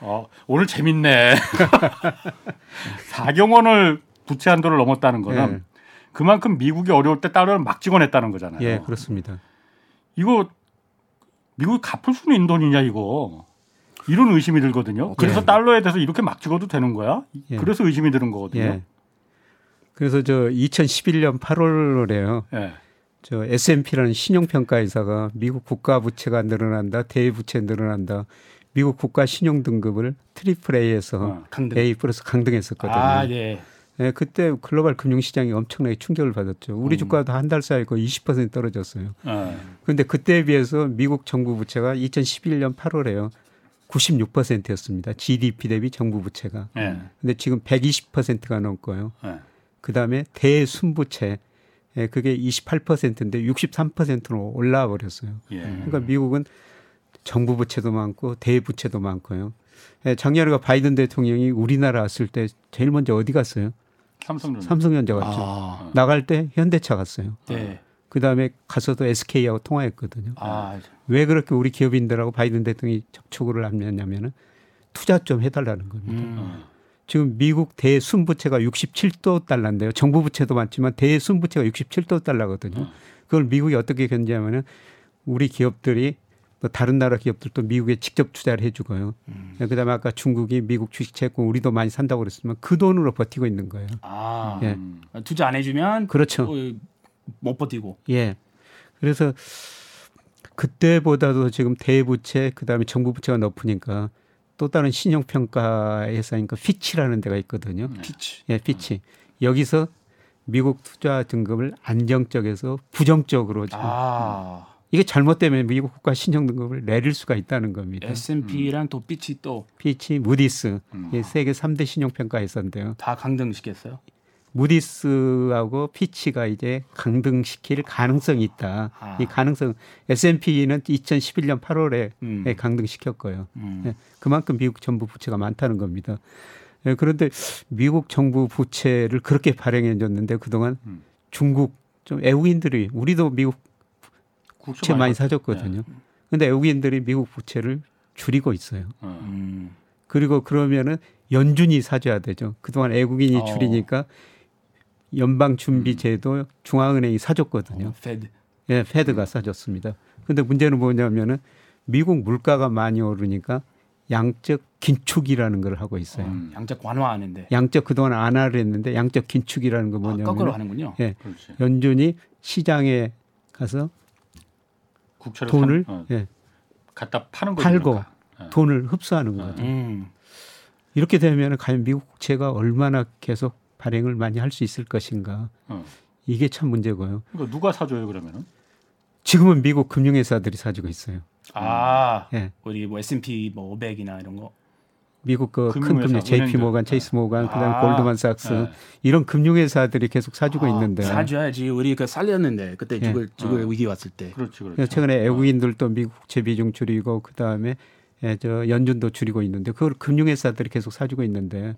어, 오늘 재밌네. 4경 원을 부채 한도를 넘었다는 거는 예. 그만큼 미국이 어려울 때 달러를 막 찍어냈다는 거잖아요. 예, 그렇습니다. 이거 미국이 갚을 수는 있는 돈이냐 이거 이런 의심이 들거든요. 그래서 예. 달러에 대해서 이렇게 막 찍어도 되는 거야? 예. 그래서 의심이 드는 거거든요. 예. 그래서 저 2011년 8월에요. 예. 저 S&P라는 신용평가회사가 미국 국가 부채가 늘어난다, 대부채 늘어난다. 미국 국가 신용 등급을 triple A에서 어. 강등. A 플러스 강등했었거든요. 아 예. 예, 그때 글로벌 금융시장이 엄청나게 충격을 받았죠. 우리 음. 주가도 한 달 사이에 거의 20% 떨어졌어요. 어. 그런데 그때에 비해서 미국 정부 부채가 2011년 8월에요. 96%였습니다. GDP 대비 정부 부채가. 예. 근데 지금 120%가 넘고요. 예. 그다음에 대순부채 예, 그게 28%인데 63%로 올라와 버렸어요. 예. 그러니까 미국은 정부 부채도 많고 대부채도 많고요. 예, 작년에 그 바이든 대통령이 우리나라 왔을 때 제일 먼저 어디 갔어요? 삼성전자. 삼성전자 갔죠. 아, 나갈 때 현대차 갔어요. 네. 그 다음에 가서도 SK하고 통화했거든요. 아, 왜 그렇게 우리 기업인들하고 바이든 대통령이 접촉을 하냐면은 투자 좀 해달라는 겁니다. 음. 지금 미국 대순부채가 67도 달러인데요. 정부 부채도 많지만 대순부채가 67도 달러거든요. 그걸 미국이 어떻게 견제하면은 우리 기업들이 뭐 다른 나라 기업들도 미국에 직접 투자를 해주고요. 그다음에 아까 중국이 미국 주식 채권 우리도 많이 산다고 그랬지만 그 돈으로 버티고 있는 거예요. 아, 예. 음. 투자 안 해주면 그렇죠. 어, 못 버티고. 예. 그래서 그때보다도 지금 대외부채 그다음에 정부 부채가 높으니까 또 다른 신용 평가 회사니까 피치라는 데가 있거든요. 피치. 예, 피치. 여기서 미국 투자 등급을 안정적에서 부정적으로 지금 아 이게 잘못되면 미국 국가 신용 등급을 내릴 수가 있다는 겁니다. S&P랑 또 피치 또다 피치, 무디스 음. 예, 세계 3대 신용 평가 회사인데요. 강등시켰어요. 무디스하고 피치가 이제 강등시킬 가능성이 있다. 아. 이 가능성 S&P는 2011년 8월에 음. 예, 강등시켰고요. 음. 예, 그만큼 미국 정부 부채가 많다는 겁니다. 예, 그런데 미국 정부 부채를 그렇게 발행해 줬는데 그동안 음. 중국 좀 외국인들이 우리도 미국 부채 많이 사줬거든요. 근데 외국인들이 미국 부채를 줄이고 있어요. 어. 음. 그리고 그러면은 연준이 사줘야 되죠. 그동안 외국인이 어. 줄이니까 연방 준비 제도 중앙은행이 사줬거든요. 어, 페드. 예, 페드가 사줬습니다. 근데 문제는 뭐냐면은 미국 물가가 많이 오르니까 양적 긴축이라는 걸 하고 있어요. 음. 양적 완화하는데 양적 그동안 안 하려 했는데 양적 긴축이라는 건 아, 거꾸로 뭐냐면 하는군요. 예, 그렇지. 연준이 시장에 가서 국채를 돈을 산- 어, 예, 갖다 파는 거죠. 팔고 그러니까. 예. 돈을 흡수하는 거죠. 음. 이렇게 되면 과연 미국 국채가 얼마나 계속 발행을 많이 할 수 있을 것인가 어. 이게 참 문제고요. 그러니까 누가 사줘요 그러면은? 지금은 미국 금융회사들이 사주고 있어요. 아 예. 우리 뭐 S&P 뭐 500이나 이런 거. 미국 그 큰 금융 JP. 모간, 체이스 모간, 그다음 아. 골드만삭스 예. 이런 금융회사들이 계속 사주고 아, 있는데 사줘야지 우리 그 살렸는데 그때 예. 죽을 죽을 어. 위기 왔을 때. 그렇지. 그래서 최근에 외국인들도 미국 국채 비중 줄이고 그 다음에 예, 저 연준도 줄이고 있는데 그걸 금융회사들이 계속 사주고 있는데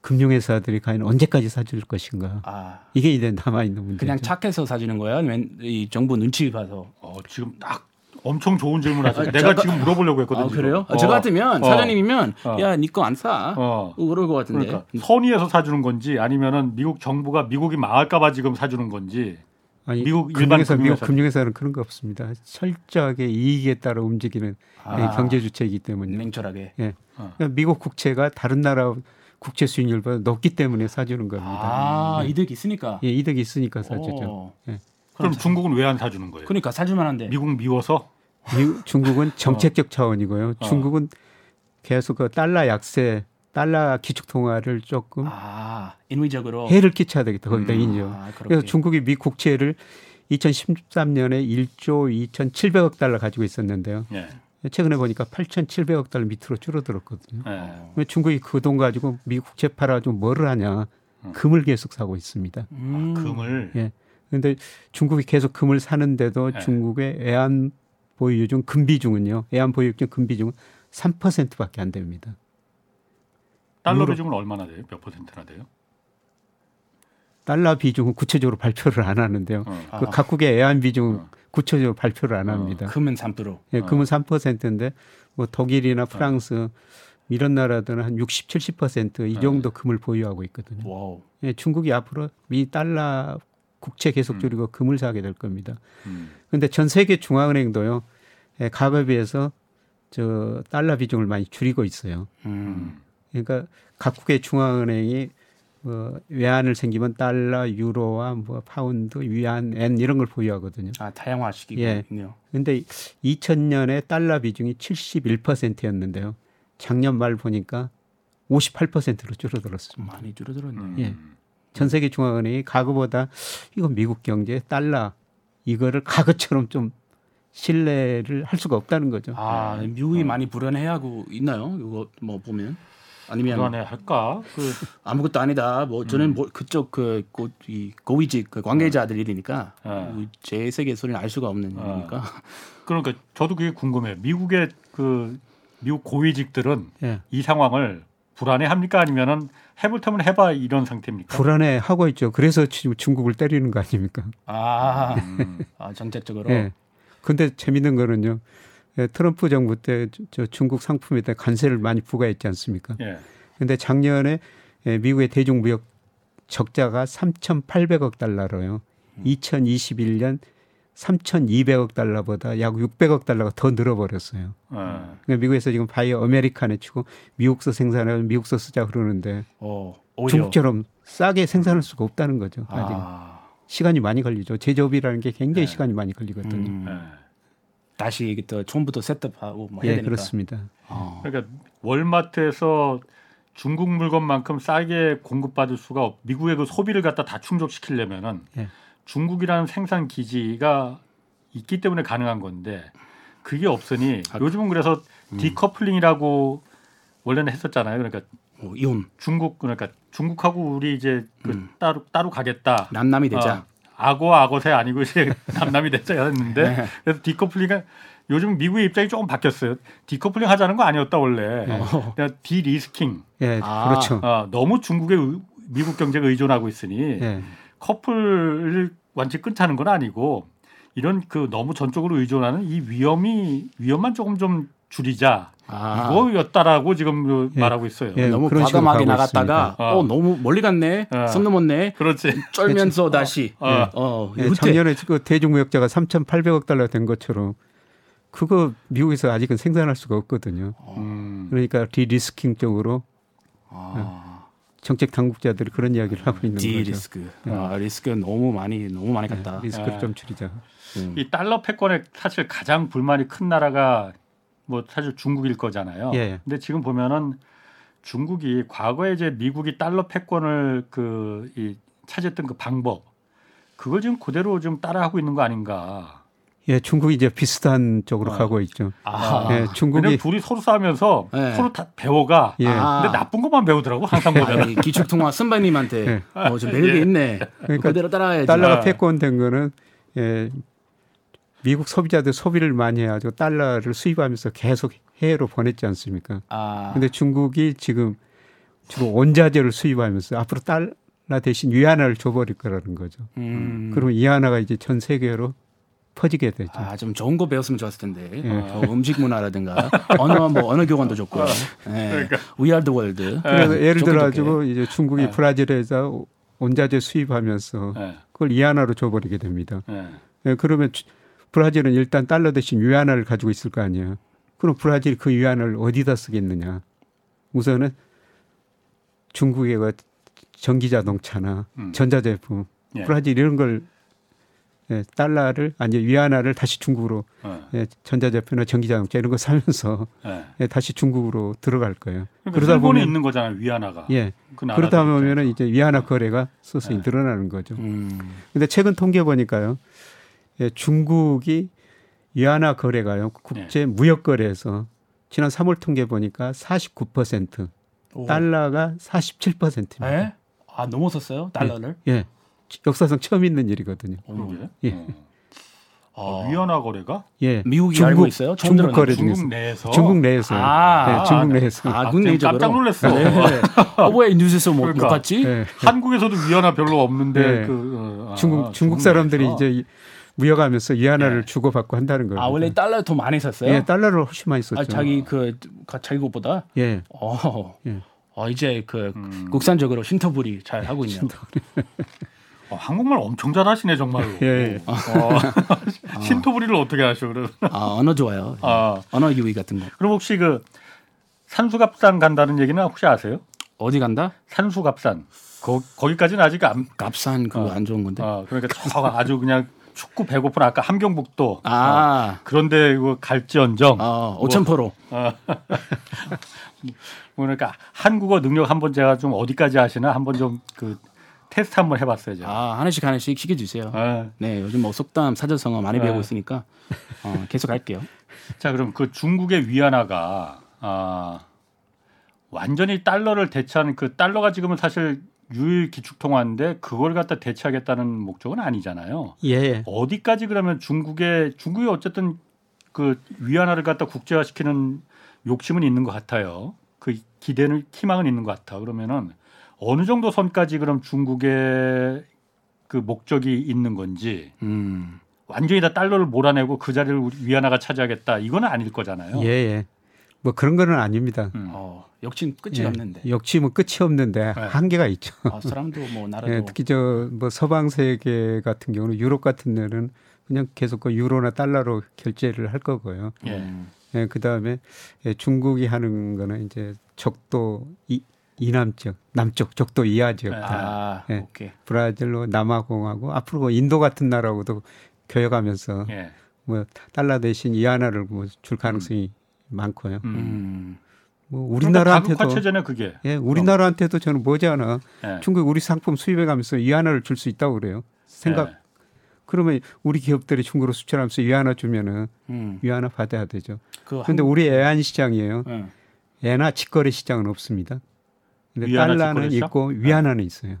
금융회사들이 과연 언제까지 사줄 것인가 아 이게 이제 남아 있는 문제죠. 그냥 착해서 사주는 거야? 아니면 이 정부 눈치 봐서? 어, 지금 딱 엄청 좋은 질문하셨어요. 아, 내가 잠깐- 지금 물어보려고 했거든요. 아. 그래요? 아, 어. 저 같으면 어. 사장님이면 어. 야 니 거 안 사. 어. 그럴 것 같은데. 그러니까 선의에서 사주는 건지 아니면은 미국 정부가 미국이 망할까봐 지금 사주는 건지 아니 미국 일반 금융회사 미국 금융회사. 금융회사는 그런 거 없습니다. 철저하게 이익에 따라 움직이는 아. 예, 경제 주체이기 때문에 냉철하게. 그러니까 미국 국채가 다른 나라 국채 수익률보다 높기 때문에 사주는 겁니다. 아 이득 있으니까. 예, 이득이 있으니까 사주죠. 오. 그럼 중국은 왜 안 사주는 거예요? 그러니까 사줄만한데. 미국 미워서 중국은 정책적 차원이고요. 어. 중국은 계속 그 달러 약세, 달러 기축 통화를 조금 아 인위적으로. 해를 끼쳐야 되겠다. 거기다 음. 인정. 아. 그래서 중국이 미 국채를 2013년에 1조 2,700억 달러 가지고 있었는데요. 예. 최근에 보니까 8,700억 달러 밑으로 줄어들었거든요. 예. 어. 왜 중국이 그 돈 가지고 미 국채 팔아가지고 뭐를 하냐? 음. 금을 계속 사고 있습니다. 음. 금을 예. 그런데 중국이 계속 금을 사는데도 네. 중국의 애완 보유중 금 비중은요. 애완 보유중 금 비중은 3%밖에 안 됩니다. 달러 비중은 얼마나 돼요? 몇 퍼센트나 돼요? 달러 비중은 구체적으로 발표를 안 하는데요. 어. 아. 그 각국의 외환 비중은 어. 구체적으로 발표를 안 어. 합니다. 금은 3%. 예, 어. 금은 3%인데 뭐 독일이나 프랑스 이런 나라들은 한 60, 70%이 어. 정도 금을 보유하고 있거든요. Wow. 예, 중국이 앞으로 미 달러 국채 계속 음. 줄이고 금을 사게 될 겁니다. 음. 그런데 전 세계 중앙은행도요. 예, 과거에 비해서 저 달러 비중을 많이 줄이고 있어요. 음. 그러니까 각국의 중앙은행이 뭐 외환을 생기면 달러, 유로와 뭐 파운드, 위안, 엔 이런 걸 보유하거든요. 아 다양화시키고 예. 있네요. 근데 2000년에 달러 비중이 71%였는데요. 작년 말 보니까 58%로 줄어들었습니다. 많이 줄어들었네. 음. 예. 전 세계 중앙은행이 과거보다 이거 미국 경제 달러 이거를 과거처럼 좀 신뢰를 할 수가 없다는 거죠. 아 네. 미국이 어. 많이 불안해하고 있나요? 이거 뭐 보면 아니면 불안해 할까? 그 아무것도 아니다. 뭐 저는 뭐 그쪽 그이 고위직 그 관계자들 일이니까 어. 제 세계 소리는 알 수가 없는 어. 일이니까. 그러니까 저도 그게 궁금해요. 미국의 그 미국 고위직들은 예. 이 상황을 불안해 합니까? 아니면은 해볼 테면 해봐 이런 상태입니까? 불안해 하고 있죠. 그래서 지금 중국을 때리는 거 아닙니까? 아, 음. 아 정책적으로. 예. 근데 재밌는 거는요. 예, 트럼프 정부 때 저 중국 상품에 대한 관세를 많이 부과했지 않습니까? 예. 근데 작년에 예, 미국의 대중 무역 적자가 3,800억 달러로요. 2021년 3,200억 달러보다 약 600억 달러가 더 늘어버렸어요. 어. 그러니까 미국에서 지금 바이오 아메리칸에 치고 미국서 생산하면 미국서 쓰자 그러는데 어. 중국처럼 싸게 생산할 수가 없다는 거죠. 아직 아, 시간이 많이 걸리죠. 제조업이라는 게 굉장히 네. 시간이 많이 걸리거든요. 음, 예. 다시 이게 또 처음부터 setup하고 뭐 해야 예, 되니까. 그렇습니다. 어. 그러니까 월마트에서 중국 물건만큼 싸게 공급받을 수가 없. 미국의 그 소비를 갖다 다 충족시키려면은 예. 중국이라는 생산 기지가 있기 때문에 가능한 건데 그게 없으니 아, 요즘은 그래서 decoupling이라고 원래는 했었잖아요. 그러니까 어, 이혼 중국 그러니까 중국하고 우리 이제 그 음. 따로 따로 가겠다. 남남이 되자. 어, 악어 악어새 아니고 이제 남남이 됐자였는데 네. 그래서 디커플링은 요즘 미국의 입장이 조금 바뀌었어요. 디커플링 하자는 거 아니었다 원래. 어. 그냥 디리스킹. 예, 아. 그렇죠. 어, 너무 중국에 의- 미국 경제가 의존하고 있으니 예. 커플을 완전히 끊자는 건 아니고 이런 그 너무 전적으로 의존하는 이 위험이 위험만 조금 좀 줄이자 아. 이거였다라고 지금 그 예. 말하고 있어요. 예. 너무 과감하게 나갔다가 있습니다. 어, 너무 멀리 갔네. 어. 선 넘었네. 그렇지. 쫄면서 다시 어. 어, 예, 후퇴. 작년에 그 대중무역적자가 3,800억 달러 된 것처럼 그거 미국에서 아직은 생산할 수가 없거든요. 음. 그러니까 de-risking 쪽으로 아, 정책 당국자들이 그런 이야기를 하고 있는 de 거죠. 리스크. 아, 리스크 너무 많이 너무 많이 갔다. 예, 리스크를 예. 좀 줄이자. 음. 이 달러 패권에 사실 가장 불만이 큰 나라가 뭐 사실 중국일 거잖아요. 예. 근데 지금 보면은 중국이 과거에 이제 미국이 달러 패권을 그 이 차지했던 그 방법 그걸 지금 그대로 좀 따라하고 있는 거 아닌가. 예, 중국이 이제 비슷한 쪽으로 어. 가고 있죠. 아, 예, 중국이 둘이 서로 싸우면서 네. 서로 다 배워가. 예. 아. 근데 나쁜 것만 배우더라고 항상 보면. 아니, 기축 통화 선배님한테 예. 어, 좀 배울 게 예. 있네. 그러니까 그대로 따라야지. 달러가 아. 패권된 거는 예, 미국 소비자들 소비를 많이 해가지고 달러를 수입하면서 계속 해외로 보냈지 않습니까? 아, 근데 중국이 지금 주로 원자재를 수입하면서 앞으로 달러 대신 위안화를 줘버릴 거라는 거죠. 음. 그러면 위안화가 이제 전 세계로 퍼지게 되죠. 아, 좀 좋은 거 배웠으면 좋았을 텐데. 예. 어, 음식 문화라든가 언어 뭐 언어 교환도 좋고요. 예. We are the world. 그래서 예를 좋게 들어. 가지고 이제 중국이 예. 브라질에서 원자재 수입하면서 예, 그걸 위안화로 줘 버리게 됩니다. 예. 예, 그러면 주- 브라질은 일단 달러 대신 위안화를 가지고 있을 거 아니에요. 그럼 브라질이 그 위안화를 어디다 쓰겠느냐? 우선은 중국의 그 전기 자동차나 음. 전자제품, 예. 브라질 이런 걸 예, 달러를 아니 위안화를 다시 중국으로 예. 예, 전자제품이나 전기 자동차 이런 거 사면서 예. 예, 다시 중국으로 들어갈 거예요. 그러니까 그러다 보면 있는 거잖아요 위안화가. 예, 그 그러다 보면은. 이제 위안화 거래가 서서히 예. 늘어나는 거죠. 음. 근데 최근 통계 보니까요, 예, 중국이 위안화 거래가요 국제 무역 거래에서 지난 3월 통계 보니까 49% 오. 달러가 47%입니다. 예? 아, 넘어섰어요? 달러를? 예, 역사상 처음 있는 일이거든요. 그러게. 예. 어. 아. 아, 위안화 거래가 예, 미국이 중국- 알고 있어요? 중국. 거래 중에서 중국 내에서 중국 내에서 아, 예, 중국 내에서 아, 아, 국내적으로. 깜짝 놀랐어. 네. 어, 왜 뉴스에서 못, 그러니까. 못 봤지? 예, 한국에서도 위안화 별로 없는데 예. 그 어, 아, 중국 중국 사람들이 내에서. 이제 이- 무역하면서 위안화를 예. 주고받고 한다는 거예요. 아, 원래 달러 더 많이 썼어요? 예, 달러를 훨씬 많이 썼죠. 아, 자기 그 가- 자기 것보다? 예, 어. 예. 어, 이제 그 음. 국산적으로 신터불이 잘 하고 있네요. 어, 한국말 엄청 잘하시네 정말로. 예. 어. 신토부리를 어떻게 하셔 그럼? 아, 언어 좋아요. 아 언어 유희 같은 거. 그럼 혹시 그 산수갑산 간다는 얘기는 혹시 아세요? 어디 간다? 산수갑산 거, 거기까지는 아직 안. 값산 그거 어. 안 좋은 건데. 아 그러니까 저 아주 그냥 춥고 배고픈 아까 함경북도. 아, 그런데 이거 갈지언정. 어, 오천포로. 그러니까 한국어 능력 한번 제가 좀 어디까지 하시나 한번 좀 그 테스트 한번 해봤어요 제가. 아, 하나씩 하나씩 시켜주세요. 아, 네, 요즘 뭐 속담, 사전성어 많이 네. 배우고 있으니까 어, 계속 할게요. 자 그럼 그 중국의 위안화가 아, 완전히 달러를 대체하는 그 달러가 지금은 사실 유일 기축통화인데 그걸 갖다 대체하겠다는 목적은 아니잖아요. 예, 어디까지 그러면 중국의 중국이 어쨌든 그 위안화를 갖다 국제화시키는 욕심은 있는 것 같아요. 그 기대는 희망은 있는 것 같아. 그러면은 어느 정도 선까지 그럼 중국의 그 목적이 있는 건지 음, 완전히 다 달러를 몰아내고 그 자리를 우리 위안화가 차지하겠다 이거는 아닐 거잖아요. 예, 예. 뭐 그런 거는 아닙니다. 음. 어, 역시 끝이 예, 없는데. 욕심은 끝이 없는데 네. 한계가 있죠. 아, 사람도 뭐 나라도 예, 특히 저 뭐 서방 세계 같은 경우는 유럽 같은 데는 그냥 계속 그 유로나 달러로 결제를 할 거고요. 예. 음, 예, 그 다음에 예, 중국이 하는 거는 이제 적도 이, 이남쪽, 남쪽 적도 이하 지역, 네. 아, 예. 오케이. 브라질로 남아공하고 앞으로 뭐 인도 같은 나라하고도 교역하면서 예. 뭐 달러 대신 이하나를 뭐 줄 가능성이 많고요. 음. 음, 뭐 그러니까 우리나라한테도 체제네 그게. 예, 우리나라한테도 저는 머지않아 예. 중국 우리 상품 수입해 가면서 위안화를 줄 수 있다고 그래요. 생각 예. 그러면 우리 기업들이 중국으로 수출하면서 위안화 주면은 음. 위안화 받아야 되죠. 그 한- 우리 애안 시장이에요. 예. 엔화 직거래 시장은 없습니다. 근데 시장? 있고 위안화는 있어요.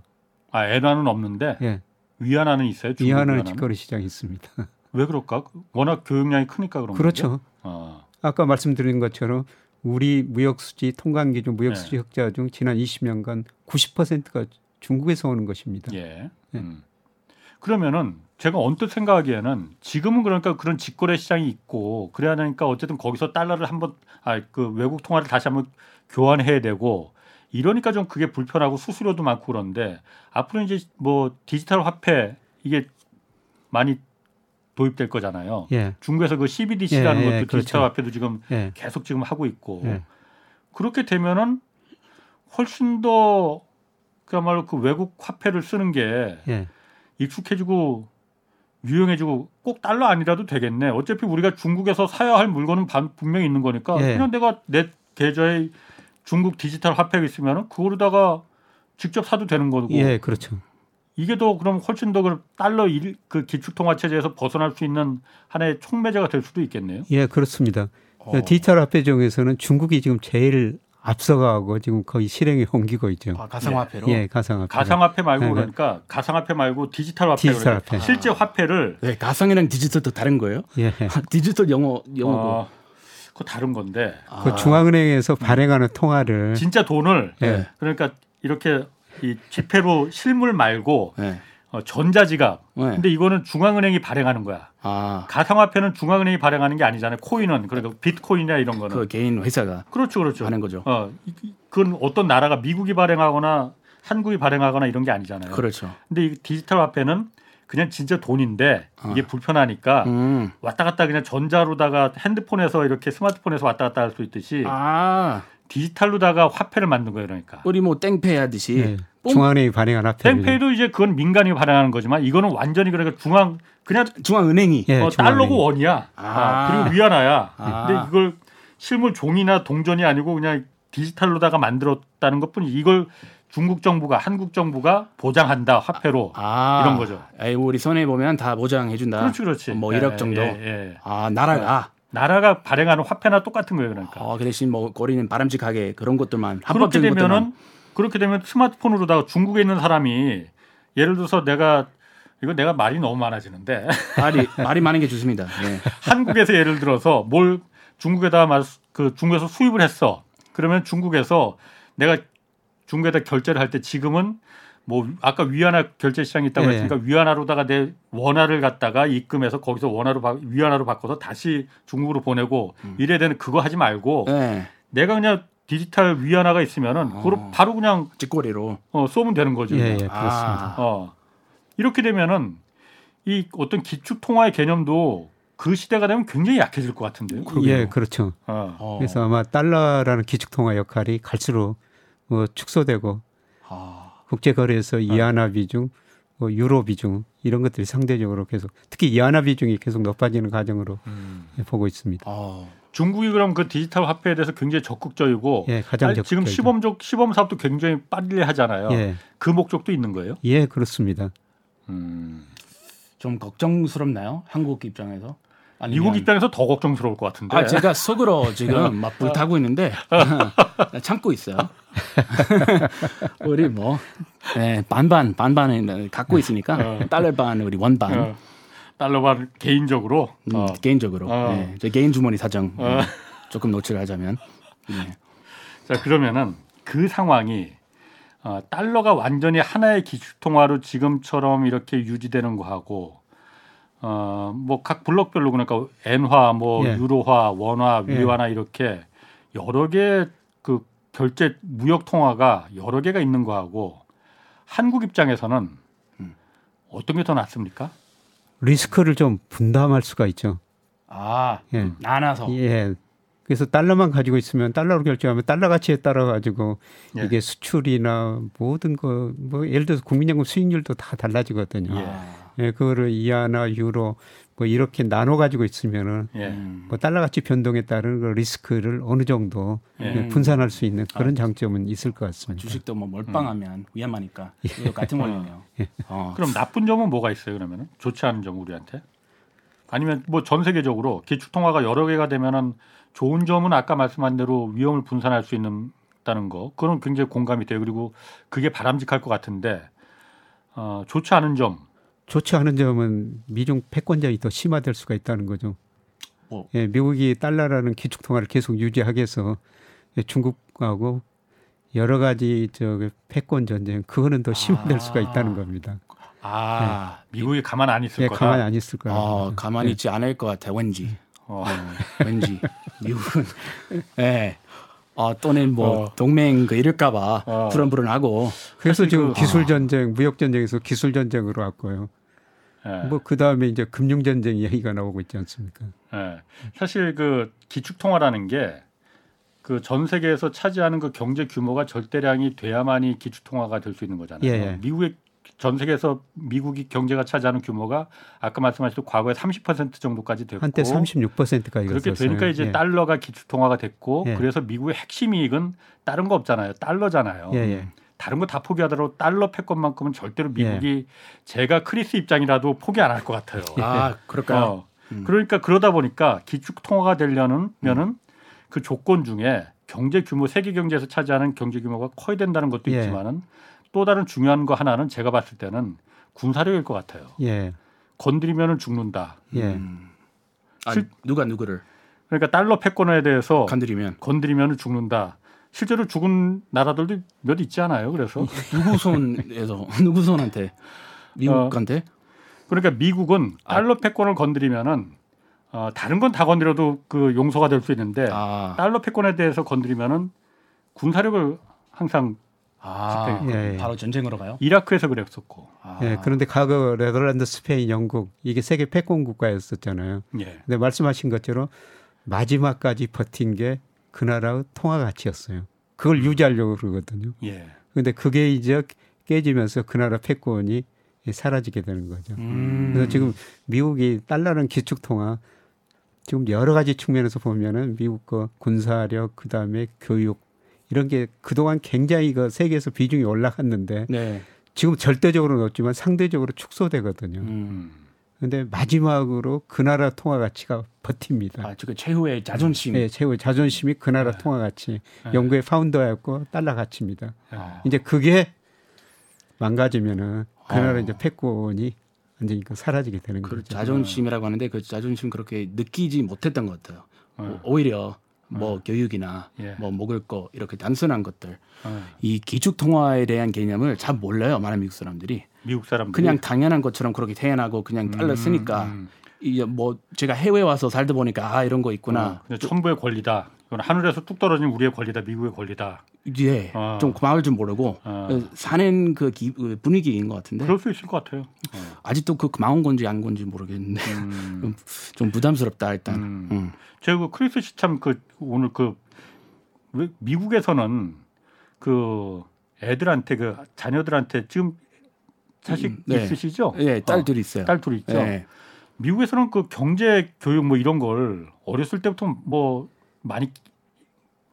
아 엔화는 없는데 예. 위안화는 있어요. 위안화는. 직거래 시장이 있습니다. 왜 그럴까? 워낙 교역량이 크니까 그런 그렇죠. 거죠. 어. 아까 말씀드린 것처럼 우리 무역 수지 통관 기준 무역 네. 수지 흑자 중 지난 20년간 90%가 중국에서 오는 것입니다. 예. 예. 음. 그러면은 제가 언뜻 생각하기에는 지금은 그러니까 그런 직거래 시장이 있고 그래야 하니까 어쨌든 거기서 달러를 한번 아 그 외국 통화를 다시 한번 교환해야 되고 이러니까 좀 그게 불편하고 수수료도 많고 그런데 앞으로 이제 뭐 디지털 화폐 이게 많이 도입될 거잖아요. 예. 중국에서 그 CBDC라는 예, 예, 것도 그렇죠. 디지털 화폐도 지금 예. 계속 지금 하고 있고 예. 그렇게 되면은 훨씬 더 그야말로 그 외국 화폐를 쓰는 게 예. 익숙해지고 유용해지고 꼭 달러 아니라도 되겠네. 어차피 우리가 중국에서 사야 할 물건은 반- 분명히 있는 거니까 예. 그냥 내가 내 계좌에 중국 디지털 화폐가 있으면은 그거로다가 직접 사도 되는 거고 예, 그렇죠. 이게 더 그럼 훨씬 더 그 달러 일, 그 기축통화 체제에서 벗어날 수 있는 하나의 촉매제가 될 수도 있겠네요. 예, 그렇습니다. 어. 디지털 화폐 중에서는 중국이 지금 제일 앞서가고 지금 거의 실행에 옮기고 있죠. 아, 가상화폐로. 예, 가상화폐. 가상화폐 말고 네, 네. 그러니까 가상화폐 말고 디지털 화폐 디지털 그러니까 화폐. 실제 화폐를 네, 가상이랑 디지털도 다른 거예요? 예. 디지털 영어 영어고. 어, 그거 다른 건데 아. 그 중앙은행에서 발행하는 통화를 진짜 돈을 예. 그러니까 이렇게 이 지폐로 실물 말고 네. 어, 전자지갑. 네. 근데 이거는 중앙은행이 발행하는 거야. 아, 가상화폐는 중앙은행이 발행하는 게 아니잖아요. 코인은 그래도 비트코인이나 이런 거는. 그 개인 회사가 그렇죠, 그렇죠. 하는 거죠. 어, 그건 어떤 나라가 미국이 발행하거나 한국이 발행하거나 이런 게 아니잖아요. 그렇죠. 근데 이 디지털 화폐는 그냥 진짜 돈인데 이게 아. 불편하니까 음. 왔다 갔다 그냥 전자로다가 핸드폰에서 이렇게 스마트폰에서 왔다 갔다 할 수 있듯이 아, 디지털로다가 화폐를 만든 거예요. 그러니까. 우리 뭐 땡페이 하듯이 예. 뽕- 중앙은행이 발행한 화폐. 땡페이도 이제 그건 민간이 발행하는 거지만 이거는 완전히 그러니까 중앙 그냥 중앙은행이 예, 어, 중앙은행. 달러고 원이야. 아. 아, 그리고 위안화야. 아. 근데 이걸 실물 종이나 동전이 아니고 그냥 디지털로다가 만들었다는 것뿐이 이걸 중국 정부가 한국 정부가 보장한다 화폐로 아, 이런 거죠. 에이, 우리 손해 보면 다 보장해 준다. 그렇지 그렇지. 뭐 예, 1억 정도. 예, 예. 아, 나라가 나라가 발행하는 화폐나 똑같은 거예요. 그러니까. 어, 그 대신 뭐 거리는 바람직하게 그런 것들만 그렇게 합법적인 것들만 되면은 그렇게 되면 스마트폰으로다가 중국에 있는 사람이 예를 들어서 내가 이거 내가 말이 너무 많아지는데 말이 말이 많은 게 좋습니다. 예. 한국에서 예를 들어서 뭘 중국에다 마- 그 중국에서 수입을 했어. 그러면 중국에서 내가 중국에다 결제를 할 때 지금은 뭐 아까 위안화 결제 시장이 있다고 예. 했으니까 위안화로다가 내 원화를 갖다가 입금해서 거기서 원화로 바, 위안화로 바꿔서 다시 중국으로 보내고 이래야 되는 그거 하지 말고 예. 내가 그냥 디지털 위안화가 있으면은 그걸 어. 바로 그냥 찌꼬리로. 어, 쏘면 되는 거죠. 예, 예. 그렇습니다. 아, 어. 이렇게 되면은 이 어떤 기축 통화의 개념도 그 시대가 되면 굉장히 약해질 것 같은데요. 예, 그렇죠. 어. 어. 그래서 아마 달러라는 기축 통화 역할이 갈수록 뭐 축소되고 아, 국제 거래에서 이하나 비중, 뭐 유로 비중 이런 것들이 상대적으로 계속 특히 이하나 비중이 계속 높아지는 과정으로 음. 보고 있습니다. 어. 중국이 그럼 그 디지털 화폐에 대해서 굉장히 적극적이고 예, 가장 아, 지금. 시범적 시범 사업도 굉장히 빨리 하잖아요. 예, 그 목적도 있는 거예요. 예, 그렇습니다. 음. 좀 걱정스럽나요? 한국 입장에서? 아니면- 미국 입장에서 더 걱정스러울 것 같은데. 아, 제가 속으로 지금 막 불타고 있는데 참고 있어요. 우리 뭐 네, 반반 반반을 갖고 있으니까 어. 달러 반 우리 원반 어, 달러만 개인적으로 음, 어. 개인적으로 어. 네, 제 개인 주머니 사정 어. 음, 조금 노출하자면 네. 자 그러면은 그 상황이 어, 달러가 완전히 하나의 기축 통화로 지금처럼 이렇게 유지되는 거하고 어 뭐 각 블록별로 그러니까 엔화, 뭐 예. 유로화, 원화, 예. 위화나 이렇게 여러 개 그 결제 무역 통화가 여러 개가 있는 거하고 한국 입장에서는 음. 어떤 게 더 낫습니까? 리스크를 좀 분담할 수가 있죠. 아 예, 나눠서 예. 그래서 달러만 가지고 있으면 달러로 결제하면 달러 가치에 따라 가지고 예. 이게 수출이나 모든 거 뭐 예를 들어서 국민연금 수익률도 다 달라지거든요. 예. 아, 예, 그거를 이하나 유로 뭐 이렇게 나눠 가지고 있으면은 예. 음. 뭐 달러 가치 변동에 따른 그 리스크를 어느 정도 예. 예, 분산할 수 있는 그런 장점은 있을 것 같습니다. 주식도 뭐 몰빵하면 위험하니까 이거 같은 원리네요. 어. 그럼 나쁜 점은 뭐가 있어요? 그러면은 좋지 않은 점 우리한테? 아니면 뭐 전 세계적으로 기축 통화가 여러 개가 되면은 좋은 점은 아까 말씀한 대로 위험을 분산할 수 있다는 거 그런 굉장히 공감이 돼요. 그리고 그게 바람직할 것 같은데 어, 좋지 않은 점 좋지 않은 점은 미중 패권전이 더 심화될 수가 있다는 거죠. 뭐. 예, 미국이 달러라는 기축 통화를 계속 유지하기 위해서 예, 중국하고 여러 가지 저 패권 전쟁 그거는 더 심화될 수가 있다는 겁니다. 아, 미국이 가만 안 있을 예, 거다. 가만히 안 있을 거예요. 어, 가만히 있지 않을 것 같아. 왠지. 어. 어, 왠지 미국은 예. 어, 또는 뭐 어. 동맹 그 이럴까봐 어. 불안불안하고 그래서 지금 그- 기술 전쟁, 무역 전쟁에서 기술 전쟁으로 왔고요. 예. 뭐그 다음에 이제 금융 전쟁 이야기가 나오고 있지 않습니까? 예. 사실 그 기축 통화라는 게 그 전 세계에서 차지하는 그 경제 규모가 절대량이 돼야만이 기축 통화가 될 수 있는 거잖아요. 예, 예. 미국의 전 세계에서 미국이 경제가 차지하는 규모가 아까 말씀하셨던 과거에 30% 정도까지 됐고 한때 36%까지 그렇게 갔었어요. 되니까 이제 예. 달러가 기축 통화가 됐고 예. 그래서 미국의 핵심 이익은 다른 거 없잖아요. 달러잖아요. 예, 예. 다른 거 다 포기하더라도 달러 패권만큼은 절대로 예. 미국이 제가 크리스 입장이라도 포기 안 할 것 같아요. 아, 그럴까요? 어. 음. 그러니까 그러다 보니까 기축 통화가 되려는 면은 그 조건 중에 경제 규모 세계 경제에서 차지하는 경제 규모가 커야 된다는 것도 예. 있지만은 또 다른 중요한 거 하나는 제가 봤을 때는 군사력일 것 같아요. 예. 건드리면은 죽는다. 예. 음. 아, 실- 누가 누구를 그러니까 달러 패권에 대해서 건드리면 건드리면은 죽는다. 실제로 죽은 나라들도 몇 있지 않아요. 그래서 누구 손에서 누구 손한테 미국한테 그러니까 미국은 아. 달러 패권을 건드리면은 어, 다른 건 다 건드려도 그 용서가 될 수 있는데 아, 달러 패권에 대해서 건드리면은 군사력을 항상 아, 예, 예. 바로 전쟁으로 가요? 이라크에서 그랬었고 아, 예. 그런데 과거 네덜란드, 스페인, 영국 이게 세계 패권 국가였었잖아요. 예. 근데 말씀하신 것처럼 마지막까지 버틴 게 그 나라의 통화 가치였어요. 그걸 유지하려고 그러거든요. 예. 근데 그게 이제 깨지면서 그 나라 패권이 사라지게 되는 거죠. 음. 그래서 지금 미국이 달러는 기축 통화 지금 여러 가지 측면에서 보면은 미국 거 군사력 그다음에 교육 이런 게 그동안 굉장히 그 세계에서 비중이 올라갔는데 네. 지금 절대적으로는 없지만 상대적으로 축소되거든요. 음. 음. 근데 마지막으로 그 나라 통화 가치가 버팁니다. 아, 그 최후의 자존심. 예, 최후 자존심이 그 나라 네. 통화 가치. 네. 영국의 파운더였고 달러 가치입니다. 아. 이제 그게 망가지면은 그 아. 나라 이제 패권이 완전히 그 사라지게 되는 그 거죠. 자존심이라고 하는데 그 자존심 그렇게 느끼지 못했던 것 같아요. 어. 오- 오히려 뭐 교육이나 예. 뭐 먹을 거 이렇게 단순한 것들 어. 이 기축 통화에 대한 개념을 잘 몰라요 많은 미국 사람들이 미국 사람들이 그냥 당연한 것처럼 그렇게 태어나고 그냥 달러 쓰니까 음. 이게 뭐 제가 해외 와서 살다 보니까 아 이런 거 어, 있구나 근데 천부의 권리다. 이건 하늘에서 뚝 떨어진 우리의 권리다. 미국의 권리다. 예, 어. 좀 고마울 줄 모르고 어. 사는 그 기- 그 분위기인 것 같은데 그럴 수 있을 것 같아요. 아직도 그 마음 건지 안 건지 모르겠는데 음. 좀 부담스럽다 일단. 음. 음. 제가 그 크리스 씨 참 그 오늘 그왜 미국에서는 그 애들한테 그 자녀들한테 지금 자식 음, 네. 있으시죠? 예, 딸 어, 둘 있어요. 딸둘 있죠. 예. 미국에서는 그 경제 교육 뭐 이런 걸 어렸을 때부터 뭐 많이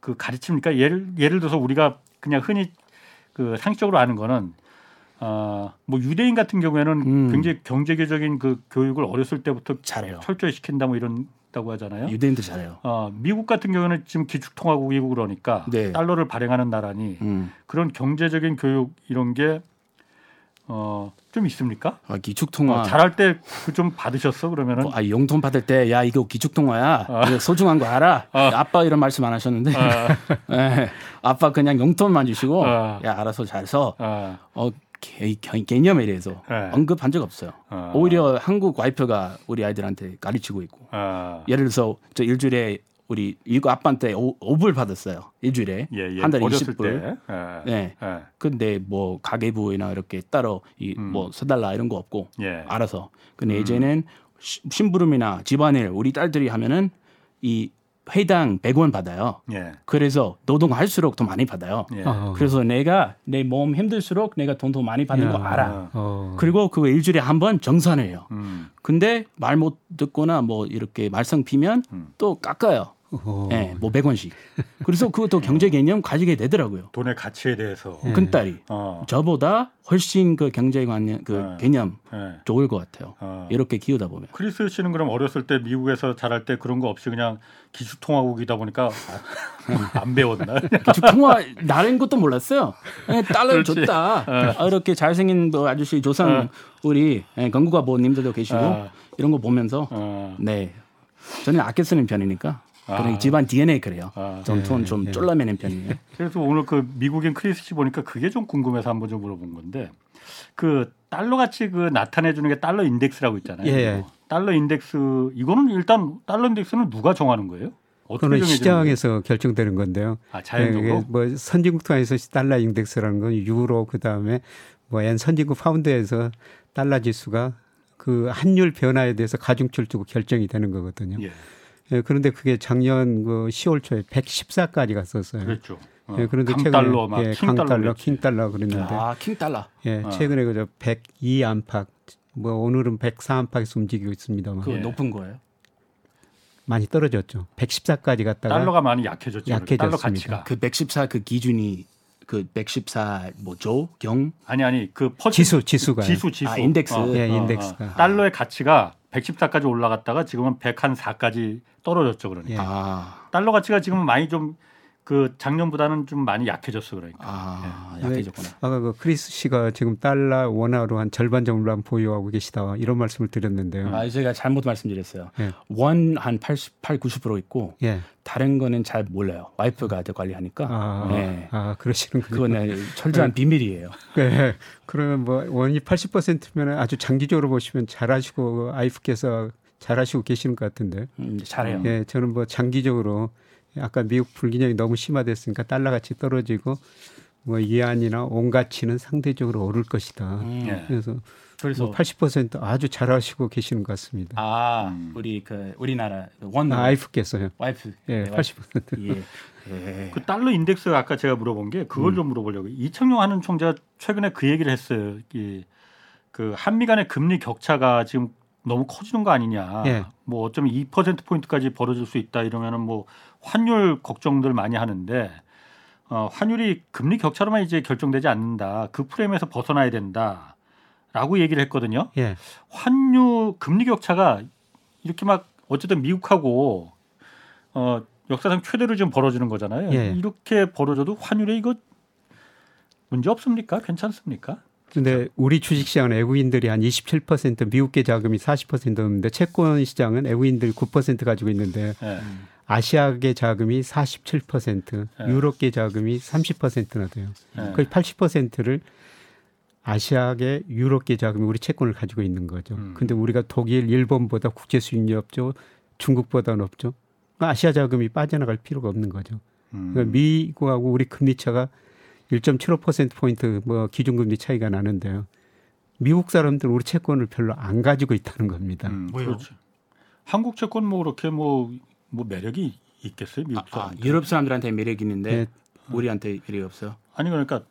그 가르칩니까? 예를 예를 들어서 우리가 그냥 흔히 그 상식적으로 아는 거는 아뭐 유대인 같은 경우에는 음. 굉장히 경제교적인 그 교육을 어렸을 때부터 잘해요. 철저히 시킨다 뭐 이런다고 하잖아요. 유대인도 잘해요. 어, 미국 같은 경우는 지금 기축통화국이고 그러니까 네. 달러를 발행하는 나라니 음. 그런 경제적인 교육 이런 게 어, 좀 있습니까? 아, 기축 통화. 어, 잘할 때그좀 받으셨어 그러면은 뭐, 아, 용돈 받을 때 야 이거 기축 통화야. 아. 이거 소중한 거 알아? 아. 아 빠 이런 말씀 안 하셨는데. 아, 예. 아빠 그냥 용돈만 주시고 아. 야 알아서 잘 써. 아, 어 개, 개, 개념에 대해서 네. 언급한 적 없어요. 아. 오히려 한국 와이프가 우리 아이들한테 가르치고 있고. 아, 예를 들어서 저 일주일에 우리 이거 아빠한테 오, 5불 받았어요. 일주일에 예, 예. 한 달에 20불. 때. 예. 네. 예. 근데 뭐 가계부나 이렇게 따로 이 음. 뭐 써달라 이런 거 없고 예. 알아서. 근데 음. 이제는 시- 심부름이나 집안일 우리 딸들이 하면은 이 회당 100원 받아요. 예. 그래서 노동할수록 더 많이 받아요. 예. 어. 그래서 내가 내 몸 힘들수록 내가 돈 더 많이 받는 거 야. 알아. 어. 그리고 그거 일주일에 한 번 정산해요. 음. 근데 말 못 듣거나 뭐 이렇게 말썽 피면 음. 또 깎아요. 어. 예, 뭐 100원씩. 그래서 그것도 경제 개념 가지게 되더라고요. 돈의 가치에 대해서. 예. 큰딸이 어. 저보다 훨씬 그 경제 관념 그 네. 개념 예. 좋을 것 같아요. 어. 이렇게 키우다 보면. 크리스 씨는 그럼 어렸을 때 미국에서 자랄 때 그런 거 없이 그냥 기축통화국이다 보니까 아, 안 배웠나? 기축 통화라는 것도 몰랐어요. 그렇지. 줬다. 아, 이렇게 잘생긴 뭐 아저씨 조상 어. 우리 예, 건국아버님들도 계시고 어. 이런 거 보면서 어. 네 저는 아껴 쓰는 편이니까 아. 그냥 집안 DNA 그래요. 아. 전 돈 좀 쫄라매는 편이에요. 그래서 오늘 그 미국인 크리스 씨 보니까 그게 좀 궁금해서 한번 좀 물어본 건데 그 달러 가치 그 나타내 주는 게 달러 인덱스라고 있잖아요. 예, 예. 달러 인덱스 이거는 일단 달러 인덱스는 누가 정하는 거예요? 그거는 정해지는 시장에서 결정되는 건데요. 아, 자연적으로. 예, 뭐 선진국 통화에서 달러 인덱스라는 건 유로 그다음에 뭐 엔 선진국 파운드에서 달러 지수가 그 환율 변화에 대해서 가중치를 두고 결정이 되는 거거든요. 예. 예, 그런데 그게 작년 그 10월 초에 114까지 갔었어요. 그랬죠. 어, 예, 그런데 강달러 막 예, 킹달러 강달러. 킹달러 그랬는데 아, 킹 달러. 예, 어. 최근에 그저 102 안팎 뭐 오늘은 104 안팎에서 움직이고 있습니다만 그 예. 높은 거예요. 많이 떨어졌죠. 114까지 갔다가 달러가 많이 약해졌죠. 약해졌습니다. 달러 가치가. 그 114 그 기준이 그 114 뭐조 경? 아니 아니 그 퍼센 지수 지수가 지수 지수 아, 인덱스. 예, 인덱스가. 달러의 가치가 114까지 올라갔다가 지금은 104까지 떨어졌죠 그러니까 예. 아, 달러 가치가 지금은 많이 좀 그 작년보다는 좀 많이 약해졌어 그러니까 아, 네. 약해졌구나. 아까 그 크리스 씨가 지금 달러 원화로 한 절반 정도만 보유하고 계시다 이런 말씀을 드렸는데요. 아, 제가 잘못 말씀드렸어요. 예. 원한 88, 90% 있고 예. 다른 거는 잘 몰라요. 와이프가 더 관리하니까. 아, 네. 아 그러시는군요. 그거는 철저한 비밀이에요. 네. 그러면 뭐 원이 80%면 아주 장기적으로 보시면 잘하시고 아이프께서 잘하시고 계시는 것 같은데. 음, 잘해요. 예, 저는 뭐 장기적으로 아까 미국 불균형이 너무 심화됐으니까 달러 가치 떨어지고 뭐 이안이나 온 가치는 상대적으로 오를 것이다. 음, 예. 그래서 그래서 뭐 80% 아주 잘하시고 계시는 것 같습니다. 아 음. 우리 그 우리나라 원 아, 아이프께서요. 와이프 예, 네, 80%. 예. 예. 그 달러 인덱스 아까 제가 물어본 게 그걸 좀 물어보려고 이청용 하는 총재가 최근에 그 얘기를 했어요. 이, 그 한미 간의 금리 격차가 지금 너무 커지는 거 아니냐. 예. 뭐 어쩌면 2% 포인트까지 벌어질 수 있다 이러면은 뭐 환율 걱정들 많이 하는데 어, 환율이 금리 격차로만 이제 결정되지 않는다. 그 프레임에서 벗어나야 된다 라고 얘기를 했거든요. 예. 환율 금리 격차가 이렇게 막 어쨌든 미국하고 어 역사상 최대로 지금 벌어지는 거잖아요. 예. 이렇게 벌어져도 환율에 이거 문제 없습니까? 괜찮습니까? 근데 우리 주식 시장은 외국인들이 한 27% 미국계 자금이 40% 넘는데 채권 시장은 외국인들이 9% 가지고 있는데 예. 아시아계 자금이 47%, 예. 유럽계 자금이 30%나 돼요. 예. 거의 80%를 아시아계 유럽계 자금이 우리 채권을 가지고 있는 거죠. 음. 근데 우리가 독일, 일본보다 국제 수익률이 없죠. 중국보다 높죠. 그러니까 아시아 자금이 빠져나갈 필요가 없는 거죠. 음. 그러니까 미국하고 우리 금리 차가 1.75% 포인트 뭐 기준금리 차이가 나는데요. 미국 사람들은 우리 채권을 별로 안 가지고 있다는 겁니다. 음, 왜요? 그렇죠. 한국 채권 뭐 그렇게 뭐, 뭐 매력이 있겠어요? 미국 아, 사람. 유럽 사람들한테 매력 있는데 네. 우리한테 매력이 없어요. 아니 그러니까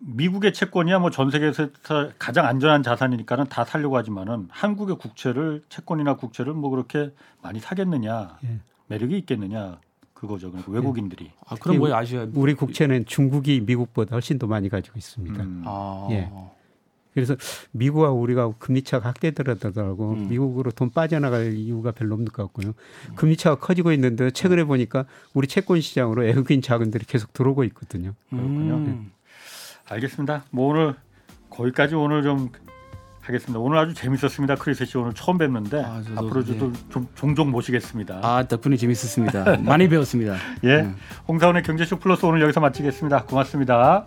미국의 채권이야 뭐 전 세계에서 가장 안전한 자산이니까는 다 살려고 하지만은 한국의 국채를 채권이나 국채를 뭐 그렇게 많이 사겠느냐 예. 매력이 있겠느냐 그거죠. 그러니까 외국인들이. 아, 그럼 뭐 아시아 우리 국채는 중국이 미국보다 훨씬 더 많이 가지고 있습니다. 음. 아, 예. 그래서 미국하고 우리가 금리 차가 확대되더라도 음. 미국으로 돈 빠져나갈 이유가 별로 없는 것 같고요. 금리 차가 커지고 있는데 최근에 보니까 우리 채권 시장으로 외국인 자금들이 계속 들어오고 있거든요. 그렇군요. 음. 알겠습니다. 뭐 오늘 거기까지 오늘 좀 하겠습니다. 오늘 아주 재밌었습니다. 크리스 씨 오늘 처음 뵙는데 아, 저도, 앞으로 저도 좀 종종 모시겠습니다. 아 덕분에 재밌었습니다. 많이 배웠습니다. 예, 음. 홍사원의 경제쇼 플러스 오늘 여기서 마치겠습니다. 고맙습니다.